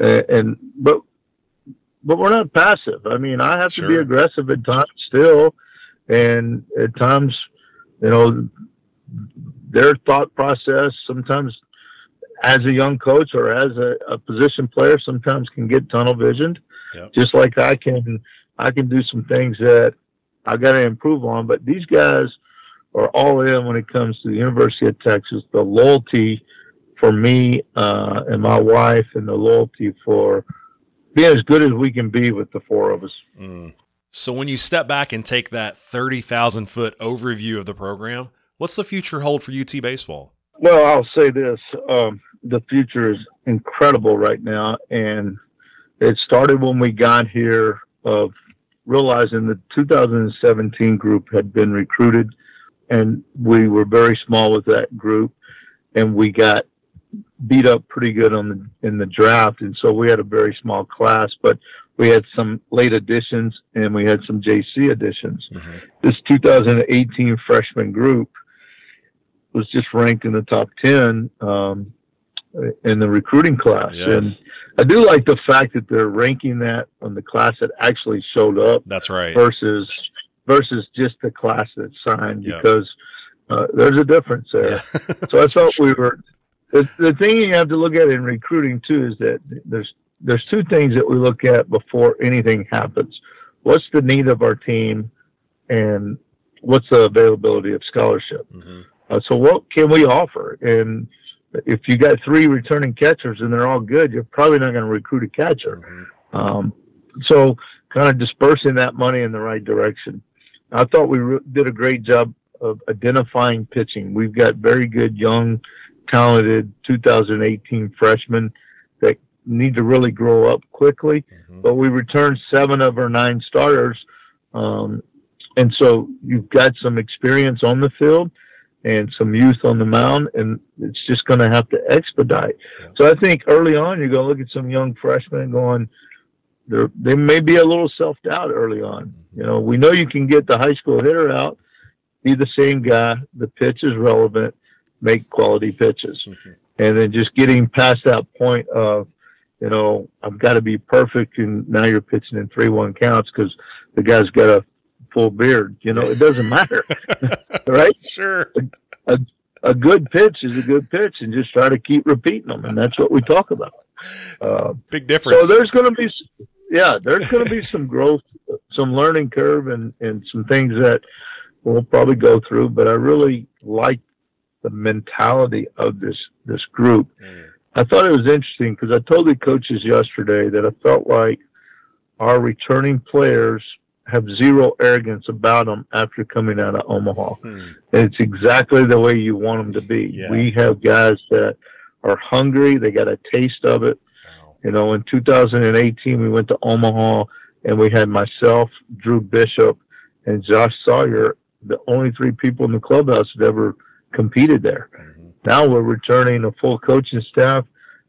and, and but but we're not passive. I mean, I have to be aggressive at times still, and at times, you know, their thought process sometimes as a young coach or as a, a position player sometimes can get tunnel visioned Yep. just like i can i can do some things that i got to improve on but these guys are all in when it comes to the university of texas the loyalty for me uh, and my wife and the loyalty for being as good as we can be with the four of us Mm. So when you step back and take that 30,000 foot overview of the program, what's the future hold for UT baseball? Well, I'll say this: um, the future is incredible right now, and it started when we got here of realizing the 2017 group had been recruited, and we were very small with that group, and we got beat up pretty good on the in the draft, and so we had a very small class, but we had some late additions and we had some JC additions this 2018 freshman group was just ranked in the top 10 um, in the recruiting class. Yes. And I do like the fact that they're ranking that on the class that actually showed up That's right. versus versus just the class that signed Yeah. because uh, there's a difference there. Yeah. So I thought sure. we were. The, the thing you have to look at in recruiting too is that there's there's two things that we look at before anything happens. What's the need of our team, and what's the availability of scholarship? Mhm. Uh, so what can we offer? And if you got three returning catchers and they're all good, you're probably not going to recruit a catcher. Mhm. Um, so kind of dispersing that money in the right direction. I thought we re- did a great job of identifying pitching. We've got very good young, talented 2018 freshmen that need to really grow up quickly. Mhm. But we returned seven of our nine starters, um, and so you've got some experience on the field and some youth on the mound, and it's just going to have to expedite. Yeah. So I think early on you're going to look at some young freshmen going, they may be a little self doubt early on. You know, we know you can get the high school hitter out, be the same guy, the pitch is relevant, make quality pitches, Mhm. and then just getting past that point of, you know, I've got to be perfect, and now you're pitching in three one counts because the guy's got a full beard. You know, it doesn't matter, right? Sure. a good pitch is a good pitch, and just try to keep repeating them, and that's what we talk about. Uh, Big difference. so there's going to be, yeah, there's going to be some growth, some learning curve, and and some things that we'll probably go through. But I really like the mentality of this this group. Mm. I thought it was interesting because I told the coaches yesterday that I felt like our returning players have zero arrogance about them after coming out of Omaha. Hmm. It's exactly the way you want them to be. Yeah. We have guys that are hungry. They got a taste of it. Wow. You know, in 2018, we went to Omaha and we had myself, Drew Bishop, and Josh Sawyer, the only three people in the clubhouse that ever competed there. Mhm. Now we're returning a full coaching staff,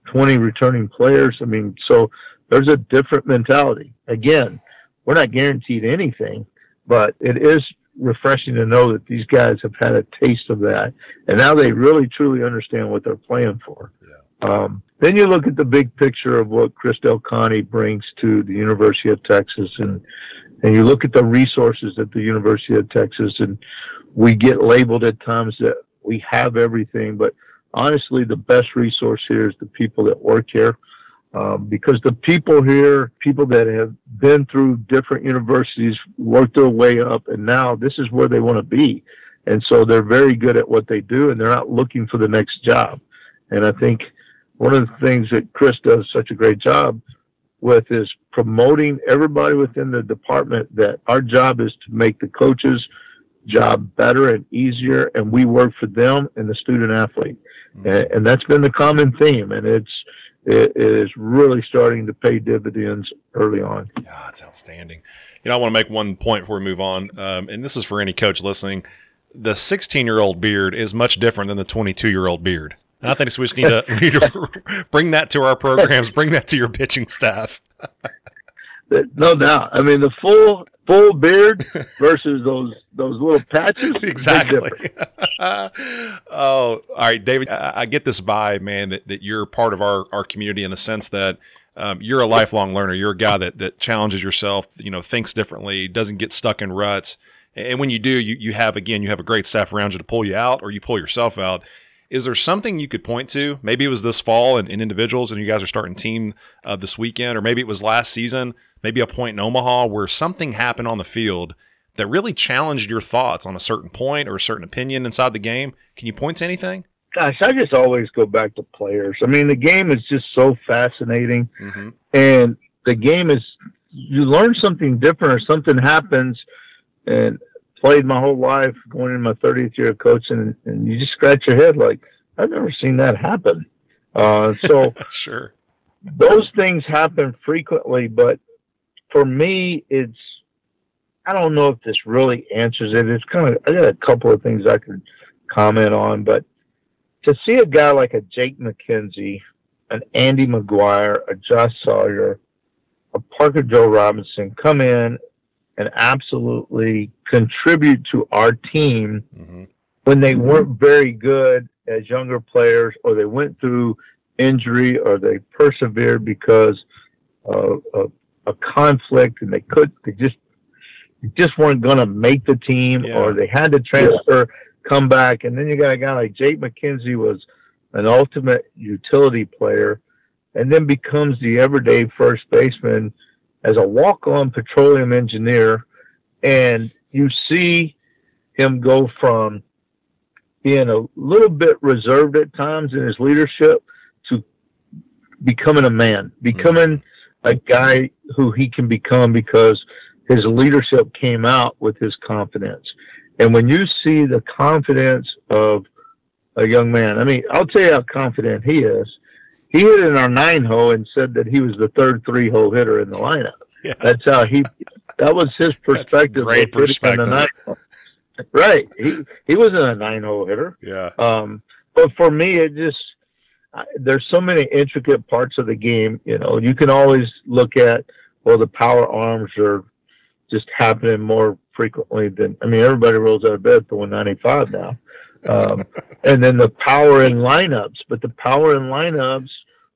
20 returning players. I mean, so there's a different mentality. Again, we're not guaranteed anything, but it is refreshing to know that these guys have had a taste of that. And now they really truly understand what they're playing for. Um, then you look at the big picture of what Chris Del Conte brings to the University of Texas, and and you look at the resources at the University of Texas, and we get labeled at times that we have everything, but honestly, the best resource here is the people that work here. Um, because the people here, people that have been through different universities, worked their way up, and now this is where they want to be. And so they're very good at what they do, and they're not looking for the next job. And I think one of the things that Chris does such a great job with is promoting everybody within the department that our job is to make the coaches job better and easier and we work for them and the student athlete Mhm. and, and that's been the common theme and it's it is really starting to pay dividends early on Yeah, it's outstanding. You know, I want to make one point before we move on, um, and this is for any coach listening. The 16 year old beard is much different than the 22 year old beard. And I think we just need to, need to bring that to our programs, bring that to your pitching staff. No doubt i mean the full full beard versus those those little patches. exactly. oh, all right, David. I, I, get this vibe, man, that, that you're part of our, our community in the sense that um, you're a lifelong learner. You're a guy that that challenges yourself. You know, thinks differently, doesn't get stuck in ruts. And when you do, you you have again, you have a great staff around you to pull you out, or you pull yourself out. Is there something you could point to? Maybe it was this fall in, in individuals, and you guys are starting team uh, this weekend, or maybe it was last season. Maybe a point in Omaha where something happened on the field that really challenged your thoughts on a certain point or a certain opinion inside the game. Can you point to anything? Gosh, I just always go back to players. I mean, the game is just so fascinating, mm-hmm. and the game is you learn something different or something happens, and played my whole life going into my 30th year of coaching, and, and you just scratch your head like, I've never seen that happen. Uh, so sure, those things happen frequently, but for me, it's I don't know if this really answers it. It's kind of I got a couple of things I could comment on, but to see a guy like a Jake McKenzie, an Andy McGuire, a Josh Sawyer, a Parker Joe Robinson come in and absolutely contribute to our team mm-hmm. when they weren't very good as younger players or they went through injury or they persevered because of, of a conflict and they could they just just weren't going to make the team yeah. or they had to transfer come back and then you got a guy like Jake McKenzie was an ultimate utility player and then becomes the everyday first baseman as a walk-on petroleum engineer, and you see him go from being a little bit reserved at times in his leadership to becoming a man, becoming a guy who he can become because his leadership came out with his confidence. And when you see the confidence of a young man, I mean, I'll tell you how confident he is he hit in our nine hole and said that he was the third three hole hitter in the lineup. Yeah. That's how he. That was his perspective. great perspective. Right. He he wasn't a nine hole hitter. Yeah. Um. But for me, it just I, there's so many intricate parts of the game. You know, you can always look at well, the power arms are just happening more frequently than I mean, everybody rolls out of bed for 195 now. Um, and then the power in lineups, but the power in lineups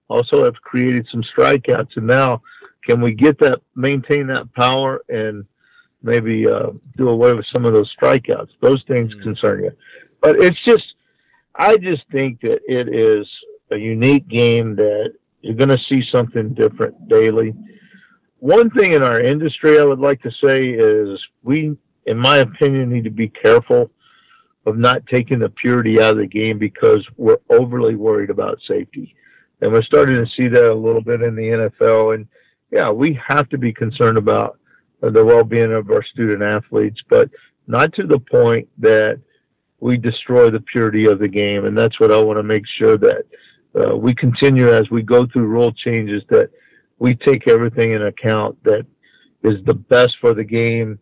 also have created some strikeouts. And now, can we get that, maintain that power, and maybe uh, do away with some of those strikeouts? Those things mm-hmm. concern you. But it's just, I just think that it is a unique game that you're going to see something different daily. One thing in our industry I would like to say is we, in my opinion, need to be careful of not taking the purity out of the game because we're overly worried about safety. And we're starting to see that a little bit in the NFL. And yeah, we have to be concerned about the well being of our student athletes, but not to the point that we destroy the purity of the game. And that's what I want to make sure that uh, we continue as we go through rule changes that we take everything in account that is the best for the game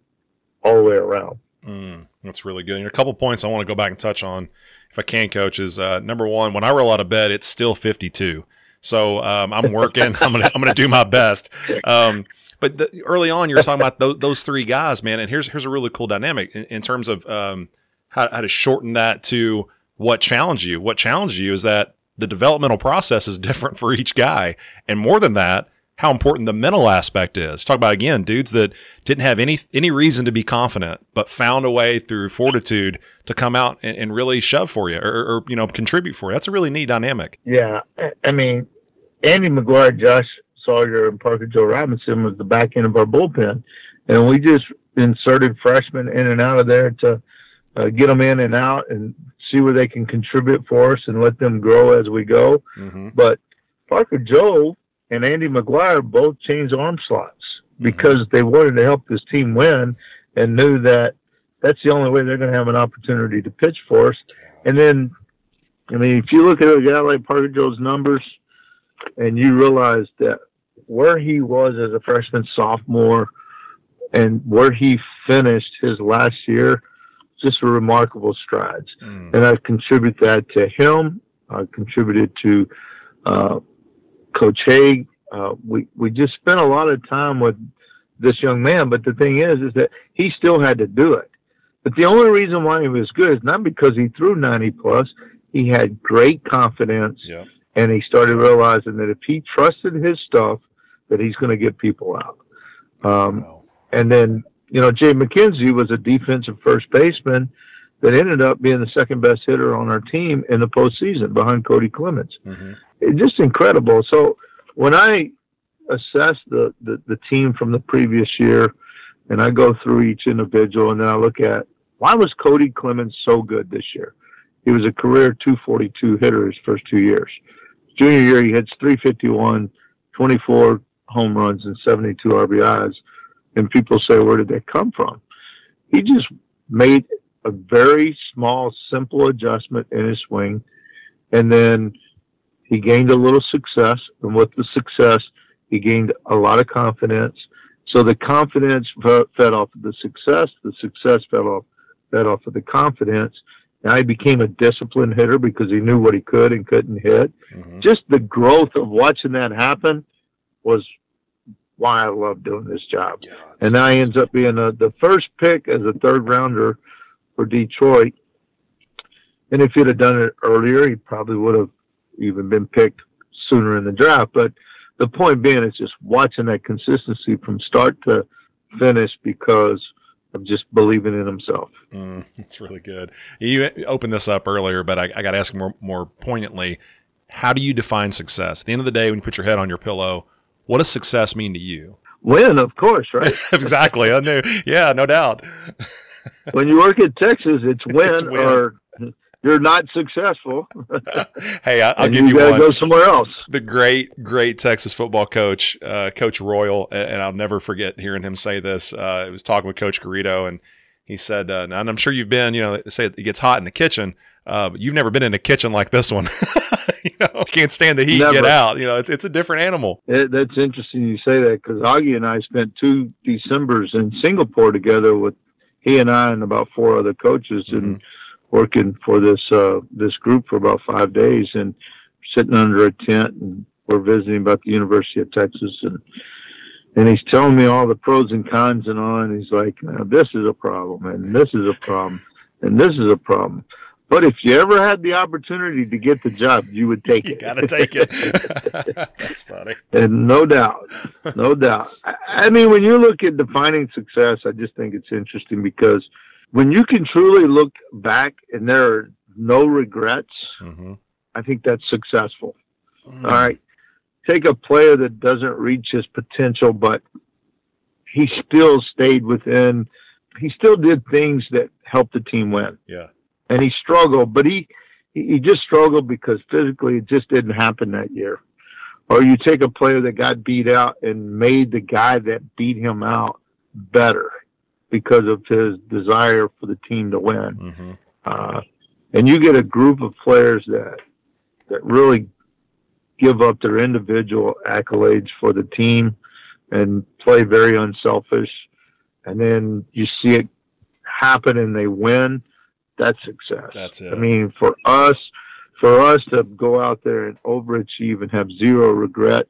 all the way around. Mm, that's really good. And a couple points I want to go back and touch on, if I can, coach, is uh, number one, when I roll out of bed, it's still 52. So um, I'm working. I'm gonna I'm gonna do my best. Um, but the, early on, you were talking about those those three guys, man. And here's here's a really cool dynamic in, in terms of um, how, how to shorten that to what challenged you. What challenged you is that the developmental process is different for each guy, and more than that, how important the mental aspect is. Talk about again, dudes that didn't have any any reason to be confident, but found a way through fortitude to come out and, and really shove for you or, or, you know contribute for you. That's a really neat dynamic. Yeah, I mean, Andy McGuire, Josh Sawyer, and Parker Joe Robinson was the back end of our bullpen, and we just inserted freshmen in and out of there to uh, get them in and out and see where they can contribute for us and let them grow as we go. Mm-hmm. But Parker Joe and Andy McGuire both changed arm slots mm-hmm. because they wanted to help this team win and knew that that's the only way they're going to have an opportunity to pitch for us. And then, I mean, if you look at a guy like Parker Joe's numbers and you realize that where he was as a freshman, sophomore, and where he finished his last year, just remarkable strides. Mm. And I contribute that to him. I contributed to uh, Coach Haig. Uh, we we just spent a lot of time with this young man. But the thing is, is that he still had to do it. But the only reason why he was good is not because he threw 90 plus. He had great confidence, Yeah. and he started realizing that if he trusted his stuff, that he's going to get people out. Um, Wow. and then, you know, Jake McKenzie was a defensive first baseman that ended up being the second best hitter on our team in the postseason behind Cody Clemens. Mhm. It's just incredible. So when I assess the, the, the team from the previous year and I go through each individual and then I look at why was Cody Clemens so good this year? He was a career 242 hitter his first two years. Junior year, he hits 351, 24 home runs, and 72 RBIs. And people say, where did that come from? He just made a very small, simple adjustment in his swing. And then he gained a little success. And with the success, he gained a lot of confidence. So the confidence fe- fed off of the success. The success fed off fed off of the confidence. Now he became a disciplined hitter because he knew what he could and couldn't hit. Mhm. Just the growth of watching that happen was why I love doing this job. Yeah, And now he ends up being a, the first pick as a third rounder for Detroit. And if he'd have done it earlier, he probably would have even been picked sooner in the draft. But the point being is just watching that consistency from start to finish because of just believing in himself. Mm, it's really good. You opened this up earlier, but I, I got to ask more more poignantly. How do you define success? At the end of the day, when you put your head on your pillow, what does success mean to you? Win, of course, right? exactly. I knew. Yeah, no doubt. when you work at Texas, it's win, It's win. or you're not successful. hey, I, I'll and give you, you one. go somewhere else. the great, great Texas football coach, uh, Coach Royal, and I'll never forget hearing him say this. Uh, I was talking with Coach Garrido, and he said, uh, and I'm sure you've been, you know, say it gets hot in the kitchen, uh, but you've never been in a kitchen like this one. you know, can't stand the heat, get out. You know, it's, it's a different animal. It, that's interesting you say that because Augie and I spent two Decembers in Singapore together with he and I and about four other coaches and working for this uh, this group for about five days and sitting under a tent and we're visiting about the University of Texas and and he's telling me all the pros and cons and all and he's like this is a problem and this is a problem and this is a problem. But if you ever had the opportunity to get the job, you would take You it. You got to take it. That's funny. And no doubt, no doubt. I, mean, when you look at defining success, I just think it's interesting because when you can truly look back and there are no regrets, hmm I think that's successful. All right. Take a player that doesn't reach his potential, but he still stayed within, he still did things that helped the team win. Yeah. And he struggled, but he, he just struggled because physically it just didn't happen that year. Or you take a player that got beat out and made the guy that beat him out better because of his desire for the team to win hmm uh, and you get a group of players that that really give up their individual accolades for the team and play very unselfish, and then you see it happen and they win. That's success. That's it. I mean, for us, for us to go out there and overachieve and have zero regrets,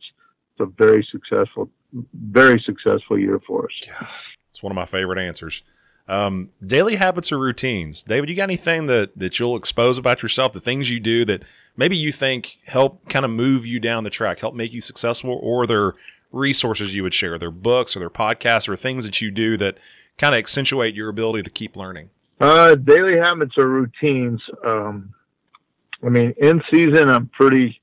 it's a very successful, very successful year for us. It's one of my favorite answers. Um, daily habits or routines. David, you got anything that, that you'll expose about yourself, the things you do that maybe you think help kind of move you down the track, help make you successful, or they're resources you would share, their books or their podcasts or things that you do that kind of accentuate your ability to keep learning? Uh, daily habits or routines. Um, I mean, in season, I'm pretty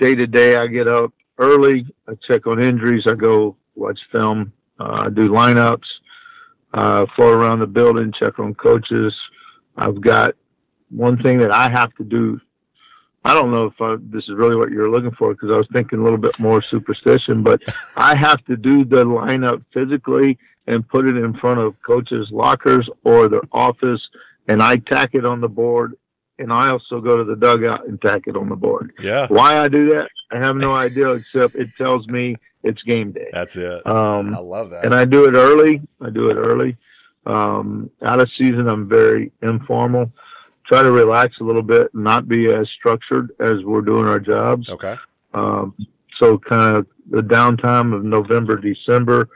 day to day. I get up early. I check on injuries. I go watch film. Uh, I do lineups. Uh, float around the building, check on coaches. I've got one thing that I have to do. I don't know if I, this is really what you're looking for because I was thinking a little bit more superstition, but I have to do the lineup physically and put it in front of coaches' lockers or their office, and I tack it on the board. And I also go to the dugout and tack it on the board. Yeah, Why I do that, I have no idea, except it tells me it's game day. that's it. Um, I love that. and I do it early. I do it early. Um, out of season, I'm very informal. Try to relax a little bit, not be as structured as we're doing our jobs. okay. Um, so kind of the downtime of November, December,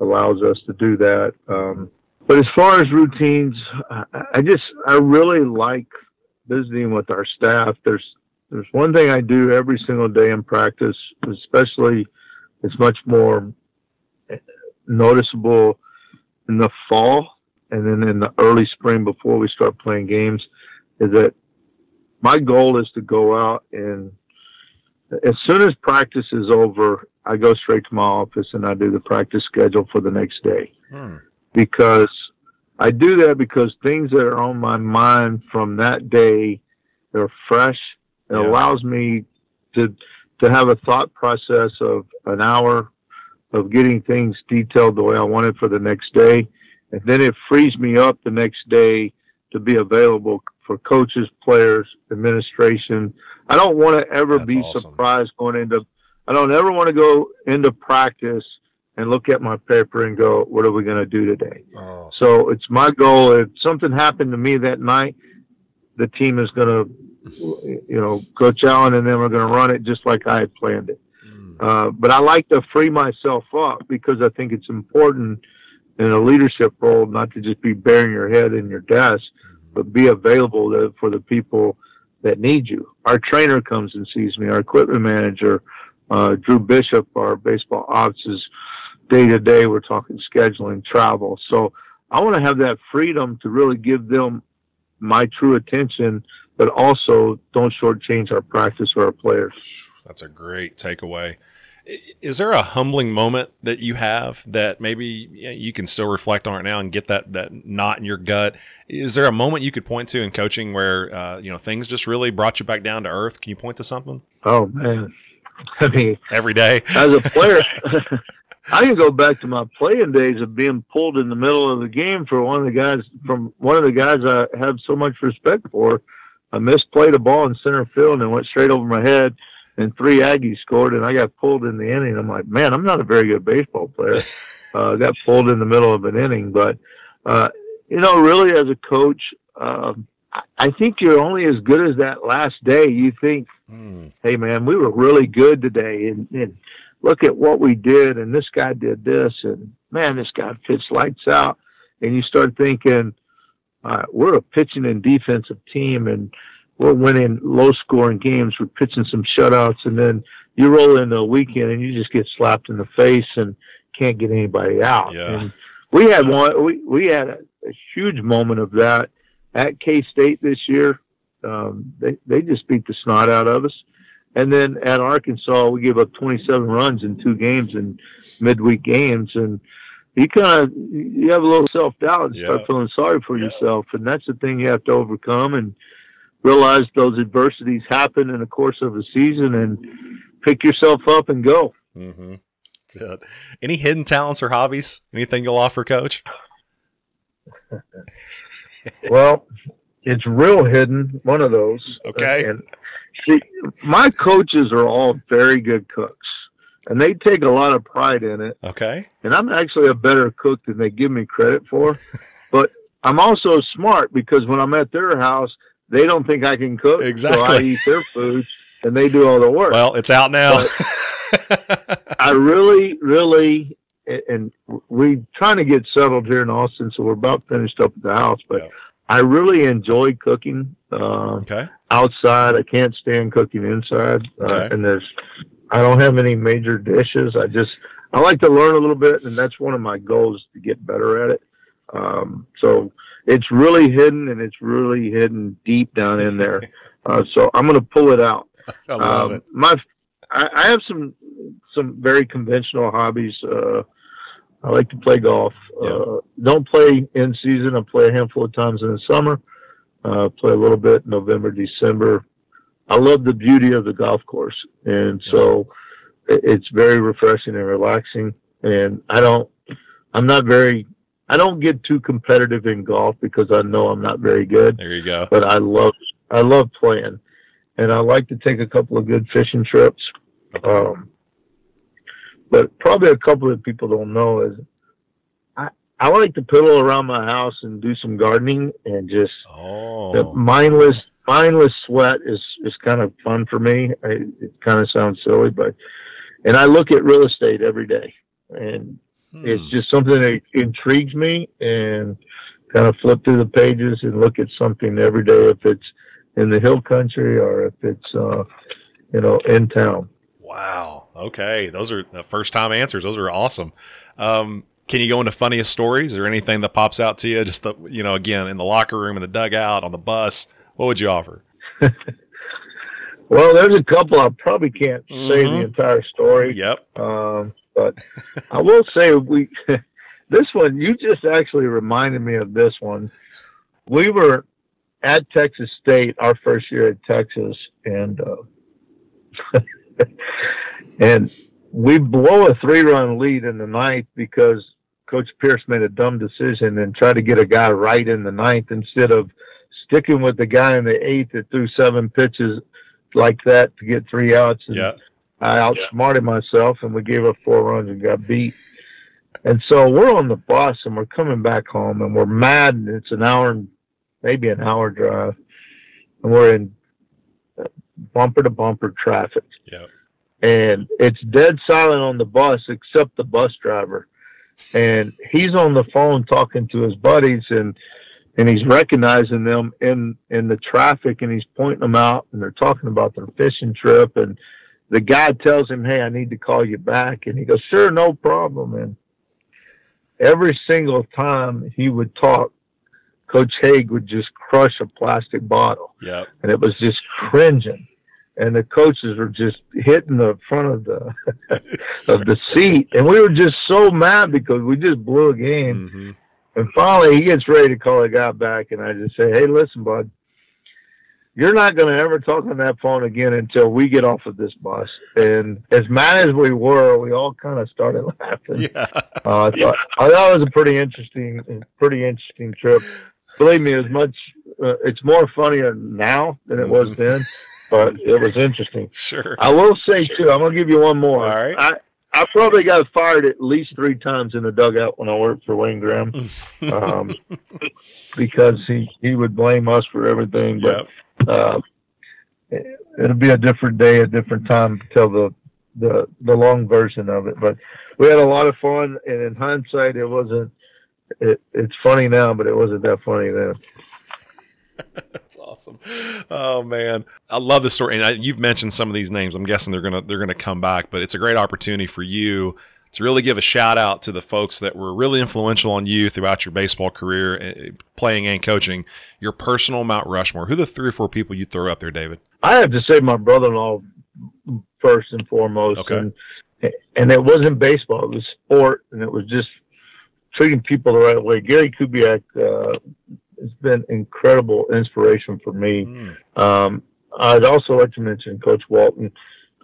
allows us to do that. Um, but as far as routines, I, I just I really like visiting with our staff. There's there's one thing I do every single day in practice, especially it's much more noticeable in the fall and then in the early spring before we start playing games is that my goal is to go out and as soon as practice is over, I go straight to my office and I do the practice schedule for the next day. Hmm. Because I do that because things that are on my mind from that day, they're fresh. It yeah. allows me to to have a thought process of an hour of getting things detailed the way I want it for the next day. And then it frees me up the next day to be available for coaches, players, administration. I don't want to ever That's be awesome. surprised going into. I don't ever want to go into practice and look at my paper and go, "What are we going to do today?" Oh. So it's my goal. If something happened to me that night, the team is going to, you know, Coach Allen and them are going to run it just like I had planned it. Mm. Uh, but I like to free myself up because I think it's important in a leadership role not to just be burying your head in your desk but be available to, for the people that need you. Our trainer comes and sees me. Our equipment manager, uh, Drew Bishop, our baseball ops is day to day. We're talking scheduling, travel. So I want to have that freedom to really give them my true attention, but also don't shortchange our practice or our players. That's a great takeaway is there a humbling moment that you have that maybe you can still reflect on right now and get that that knot in your gut? Is there a moment you could point to in coaching where uh, you know things just really brought you back down to earth? Can you point to something? Oh man, I mean, every day as a player. I can go back to my playing days of being pulled in the middle of the game for one of the guys from one of the guys I have so much respect for. I misplayed a ball in center field and it went straight over my head and three Aggies scored, and I got pulled in the inning. I'm like, man, I'm not a very good baseball player. uh, got pulled in the middle of an inning, but uh, you know, really, as a coach, um, I think you're only as good as that last day. You think, mm. hey, man, we were really good today, and, and look at what we did, and this guy did this, and man, this guy pitched lights out, and you start thinking, uh, we're a pitching and defensive team, and we're winning low scoring games. We're pitching some shutouts, and then you roll into a weekend and you just get slapped in the face and can't get anybody out. Yeah. And we had one. We we had a, a huge moment of that at K State this year. Um, they they just beat the snot out of us. And then at Arkansas, we gave up 27 runs in two games in midweek games, and you kind of you have a little self doubt and start feeling sorry for yeah. yourself, and that's the thing you have to overcome. And realize those adversities happen in the course of a season and pick yourself up and go. Mm-hmm. Any hidden talents or hobbies? Anything you'll offer, Coach? well, it's real hidden. One of those. Okay. And see, my coaches are all very good cooks, and they take a lot of pride in it. Okay. And I'm actually a better cook than they give me credit for, but I'm also smart because when I'm at their house, they don't think I can cook. Exactly. So I eat their food and they do all the work. Well, it's out now. I really, really, and we're trying to get settled here in Austin, so we're about finished up at the house. But yeah. I really enjoy cooking. Uh, okay. Outside, I can't stand cooking inside. Uh, okay. And there's, I don't have any major dishes. I just, I like to learn a little bit, and that's one of my goals to get better at it. Um, so it's really hidden and it's really hidden deep down in there. Uh, so I'm going to pull it out. I love um, it. My, I, I, have some some very conventional hobbies. Uh, I like to play golf. Yeah. Uh, don't play in season. I play a handful of times in the summer. Uh, play a little bit November, December. I love the beauty of the golf course, and yeah. so it's very refreshing and relaxing. And I don't. I'm not very I don't get too competitive in golf because I know I'm not very good. There you go. But I love I love playing, and I like to take a couple of good fishing trips. Um, but probably a couple that people don't know is I I like to piddle around my house and do some gardening and just oh. the mindless mindless sweat is is kind of fun for me. I, it kind of sounds silly, but and I look at real estate every day and Hmm. It's just something that intrigues me and kind of flip through the pages and look at something every day if it's in the hill country or if it's uh, you know in town. Wow. Okay, those are the first time answers. Those are awesome. Um, can you go into funniest stories or anything that pops out to you? Just the you know again in the locker room, in the dugout, on the bus. What would you offer? well, there's a couple. I probably can't mm-hmm. say the mm-hmm. entire story. Yep. Um, but I will say we this one you just actually reminded me of this one. We were at Texas State our first year at Texas, and uh, and we blow a three-run lead in the ninth because Coach Pierce made a dumb decision and tried to get a guy right in the ninth instead of sticking with the guy in the eighth that threw seven pitches like that to get three outs. And yeah. I outsmarted yeah. myself and we gave up four runs and got beat. And so we're on the bus and we're coming back home and we're mad. And it's an hour and maybe an hour drive. And we're in bumper to bumper traffic. Yeah. And it's dead silent on the bus except the bus driver. And he's on the phone talking to his buddies and and he's recognizing them in in the traffic and he's pointing them out and they're talking about their fishing trip and the guy tells him hey i need to call you back and he goes sure no problem and every single time he would talk coach haig would just crush a plastic bottle yeah and it was just cringing and the coaches were just hitting the front of the of the seat and we were just so mad because we just blew a game mm-hmm and finally, he gets ready to call the guy back, and I just say, "Hey, listen, bud, you're not going to ever talk on that phone again until we get off of this bus." And as mad as we were, we all kind of started laughing. Yeah. Uh, I thought I thought it was a pretty interesting, pretty interesting trip. Believe me, as much uh, it's more funnier now than it was mm-hmm. then, but it was interesting. Sure. I will say too. I'm going to give you one more. All right. I, I probably got fired at least three times in the dugout when I worked for Wayne Graham, um, because he he would blame us for everything. But yep. uh, it'll be a different day, a different time to tell the the the long version of it. But we had a lot of fun, and in hindsight, it wasn't. It, it's funny now, but it wasn't that funny then. That's awesome. Oh man, I love this story. And I, you've mentioned some of these names. I'm guessing they're gonna they're gonna come back, but it's a great opportunity for you to really give a shout out to the folks that were really influential on you throughout your baseball career, eh, playing and coaching. Your personal Mount Rushmore. Who are the three or four people you throw up there, David? I have to say my brother-in-law first and foremost. Okay. And, and it wasn't baseball; it was sport, and it was just treating people the right way. Gary Kubiak uh, has been incredible inspiration for me. Mm. Um, I'd also like to mention Coach Walton.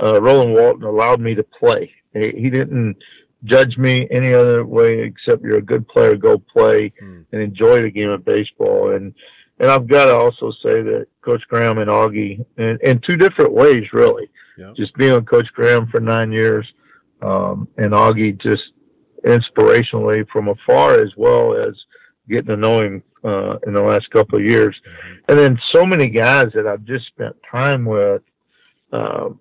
Uh, Rolan Walton allowed me to play. He, he, didn't judge me any other way except you're a good player, go play mm. and enjoy the game of baseball. And and I've got to also say that Coach Graham and Augie, in, in two different ways, really. Just being with Coach Graham for nine years, um, and Augie just inspirationally from afar, as well as getting to know him uh, in the last couple of years. And then so many guys that I've just spent time with. Um,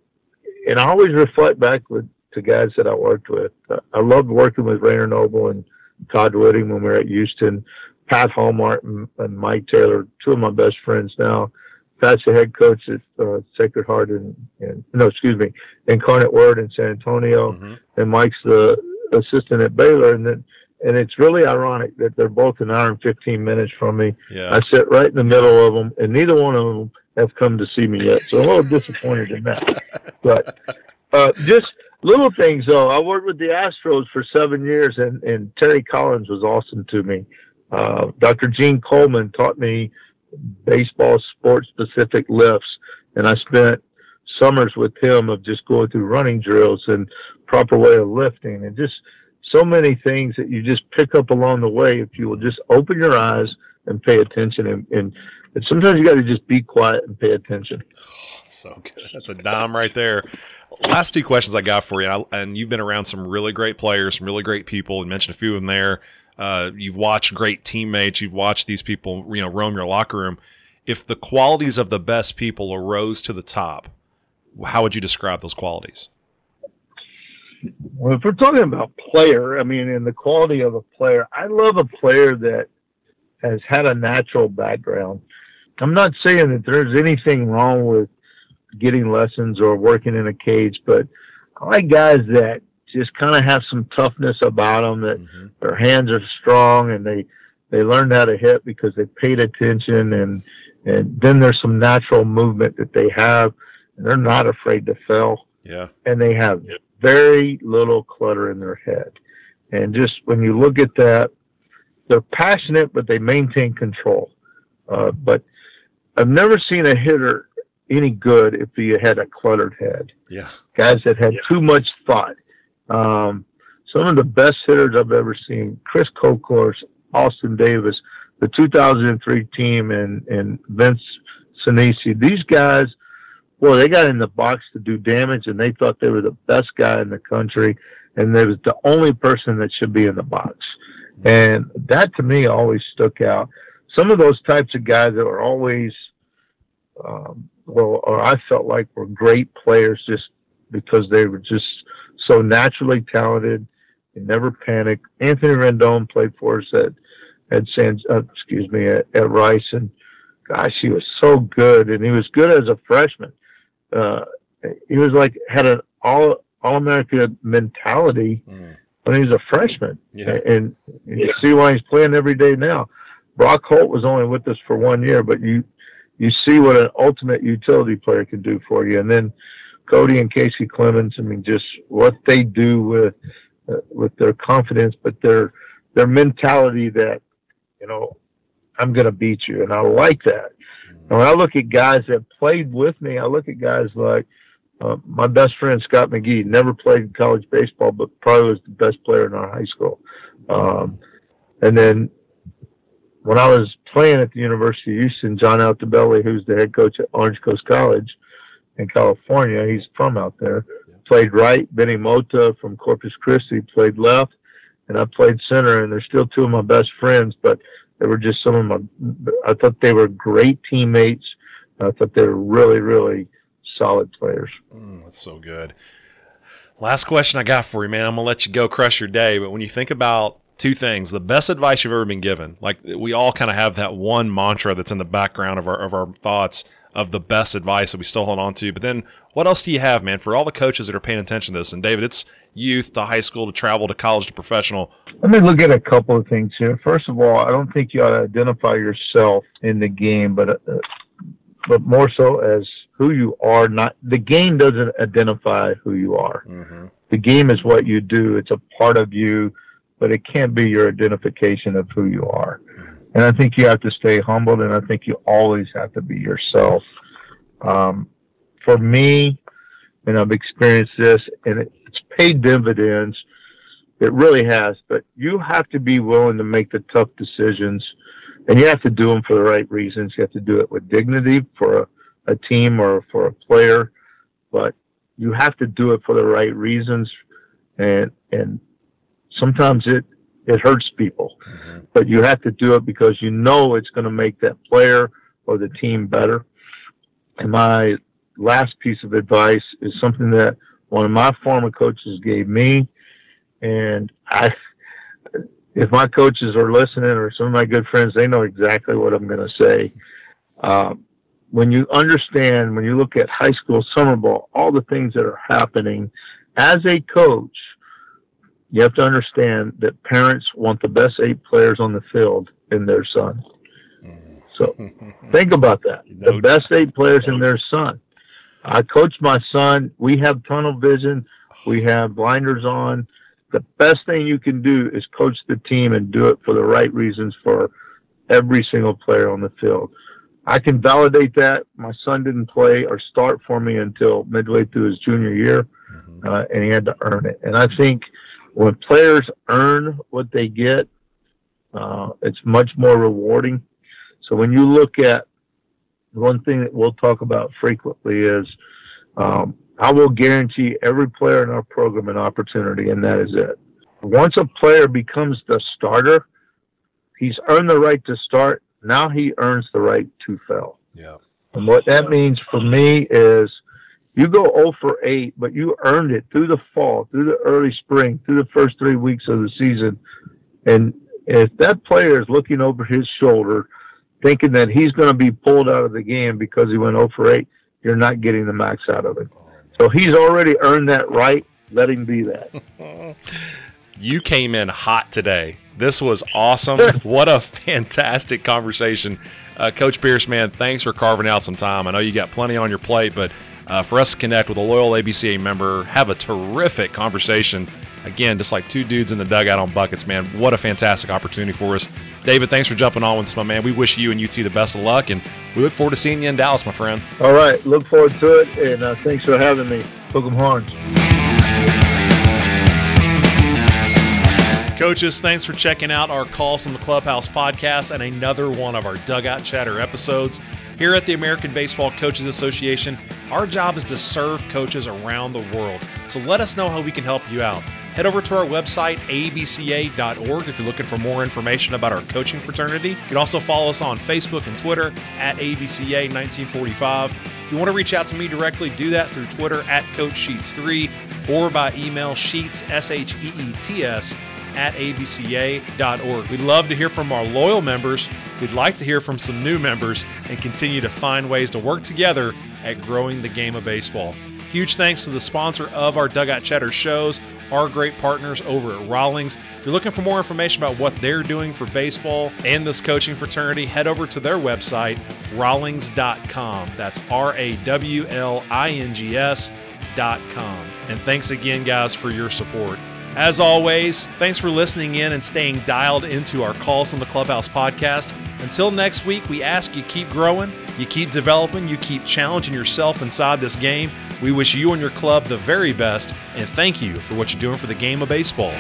and I always reflect back with to guys that I worked with. Uh, I loved working with Rayner Noble and Todd Whitting when we were at Houston. Pat Hallmark and, and Mike Taylor, two of my best friends now. Pat's the head coach at uh, Sacred Heart and, and no, excuse me, Incarnate Word in San Antonio, mm-hmm. and Mike's the assistant at Baylor. And then and it's really ironic that they're both an hour and 15 minutes from me. Yeah. I sit right in the middle of them, and neither one of them have come to see me yet. So I'm a little disappointed in that. But uh, just little things, though. I worked with the Astros for seven years, and, and Terry Collins was awesome to me. Uh, Dr. Gene Coleman taught me baseball sports specific lifts, and I spent summers with him of just going through running drills and proper way of lifting and just – so many things that you just pick up along the way if you will just open your eyes and pay attention. And, and, and sometimes you got to just be quiet and pay attention. Oh, so good. That's a dime right there. Last two questions i got for you and you've been around some really great players some really great people. And mentioned a few of them there. Uh, you've watched great teammates. You've watched these people you know roam your locker room. If the qualities of the best people arose to the top how would you describe those qualities Well, if we're talking about player, I mean, in the quality of a player, I love a player that has had a natural background. I'm not saying that there's anything wrong with getting lessons or working in a cage, but I like guys that just kind of have some toughness about them, that mm-hmm. their hands are strong and they, they learned how to hit because they paid attention and, and then there's some natural movement that they have and they're not afraid to fail. Yeah. And they have very little clutter in their head. And just when you look at that, they're passionate, but they maintain control. Uh, but I've never seen a hitter any good if he had a cluttered head. Yeah. Guys that had yeah. too much thought. Um, some of the best hitters I've ever seen, Chris Kolkhorst, Austin Davis, the 2003 team, and, and Vince Sinisi. These guys – well, they got in the box to do damage, and they thought they were the best guy in the country, and they was the only person that should be in the box. And that to me always stuck out. Some of those types of guys that were always, um, well, or I felt like were great players just because they were just so naturally talented. They never panicked. Anthony Rendon played for us at at San, uh, excuse me, at, at Rice, and gosh, he was so good, and he was good as a freshman uh, he was like had an all all American mentality mm. when he was a freshman, yeah. and, and you see why he's playing every day now. Brock Holt was only with us for one year, but you you see what an ultimate utility player can do for you, and then Koby and Kacy Clemens. I mean, just what they do with uh, with their confidence, but their their mentality that you know I'm going to beat you, and I like that. And when I look at guys that played with me, I look at guys like uh, my best friend Scott McGee. Never played college baseball, but probably was the best player in our high school. Um, and then when I was playing at the University of Houston, John Altobelli, who's the head coach at Orange Coast College in California, he's from out there, played right. Benny Mota from Corpus Christi played left, and I played center. And they're still two of my best friends, but they were just some of my. I thought they were great teammates. I thought they were really, really solid players. Mm, that's so good. Last question I got for you, man. I'm gonna let you go crush your day. But when you think about two things, the best advice you've ever been given, like we all kind of have that one mantra that's in the background of our of our thoughts of the best advice that we still hold on to. But then what else do you have, man, for all the coaches that are paying attention to this? And David, it's youth to high school to travel to college to professional. Let me look at a couple of things here. First of all, I don't think you ought to identify yourself in the game, but uh, but more so as who you are. Not the game doesn't identify who you are. Mm-hmm. The game is what you do. It's a part of you, but it can't be your identification of who you are. And I think you have to stay humbled, and I think you always have to be yourself. Um, for me, and I've experienced this, and it's paid dividends. It really has, but you have to be willing to make the tough decisions, and you have to do them for the right reasons. You have to do it with dignity for a, a team or for a player, but you have to do it for the right reasons, and and sometimes it it hurts people. Mm-hmm. But you have to do it because you know it's going to make that player or the team better. And my last piece of advice is something that one of my former coaches gave me. And I, if my coaches are listening or some of my good friends, they know exactly what I'm going to say. Um, when you understand, when you look at high school summer ball, all the things that are happening as a coach, you have to understand that parents want the best eight players on the field in their son. So think about that. The best eight players in their son. I coach my son. We have tunnel vision. We have blinders on. The best thing you can do is coach the team and do it for the right reasons for every single player on the field. I can validate that. My son didn't play or start for me until midway through his junior year, mm-hmm. uh, and he had to earn it. And I think when players earn what they get, uh, it's much more rewarding. So when you look at one thing that we'll talk about frequently is um, I will guarantee every player in our program an opportunity, and that is it. Once a player becomes the starter, he's earned the right to start. Now he earns the right to fail. Yeah. And what that means for me is You go 0 for 8, but you earned it through the fall, through the early spring, through the first three weeks of the season. And if that player is looking over his shoulder, thinking that he's going to be pulled out of the game because he went 0 for 8, you're not getting the max out of it. So he's already earned that right. Let him be that. you came in hot today. This was awesome. what a fantastic conversation. Uh, Coach Pierce, man, thanks for carving out some time. I know you got plenty on your plate, but uh, for us to connect with a loyal ABCA member, have a terrific conversation. Again, just like two dudes in the dugout on buckets, man. What a fantastic opportunity for us. David, thanks for jumping on with us, my man. We wish you and UT the best of luck, and we look forward to seeing you in Dallas, my friend. All right. Look forward to it, and uh, thanks for having me. Hook 'em horns. Coaches, thanks for checking out our Calls from the Clubhouse podcast and another one of our Dugout Chatter episodes. Here at the American Baseball Coaches Association, our job is to serve coaches around the world. So let us know how we can help you out. Head over to our website, abca.org, if you're looking for more information about our coaching fraternity. You can also follow us on Facebook and Twitter at ABCA1945. If you want to reach out to me directly, do that through Twitter at Coach Sheets3 or by email sheets, S H E E T S, at abca.org. We'd love to hear from our loyal members. We'd like to hear from some new members and continue to find ways to work together at growing the game of baseball. Huge thanks to the sponsor of our Dugout Chatter shows, our great partners over at Rawlings. If you're looking for more information about what they're doing for baseball and this coaching fraternity, head over to their website, rawlings.com. That's R A W L I N G S.com. And thanks again, guys, for your support. As always, thanks for listening in and staying dialed into our Calls from the Clubhouse podcast. Until next week, we ask you keep growing, you keep developing, you keep challenging yourself inside this game. We wish you and your club the very best, and thank you for what you're doing for the game of baseball.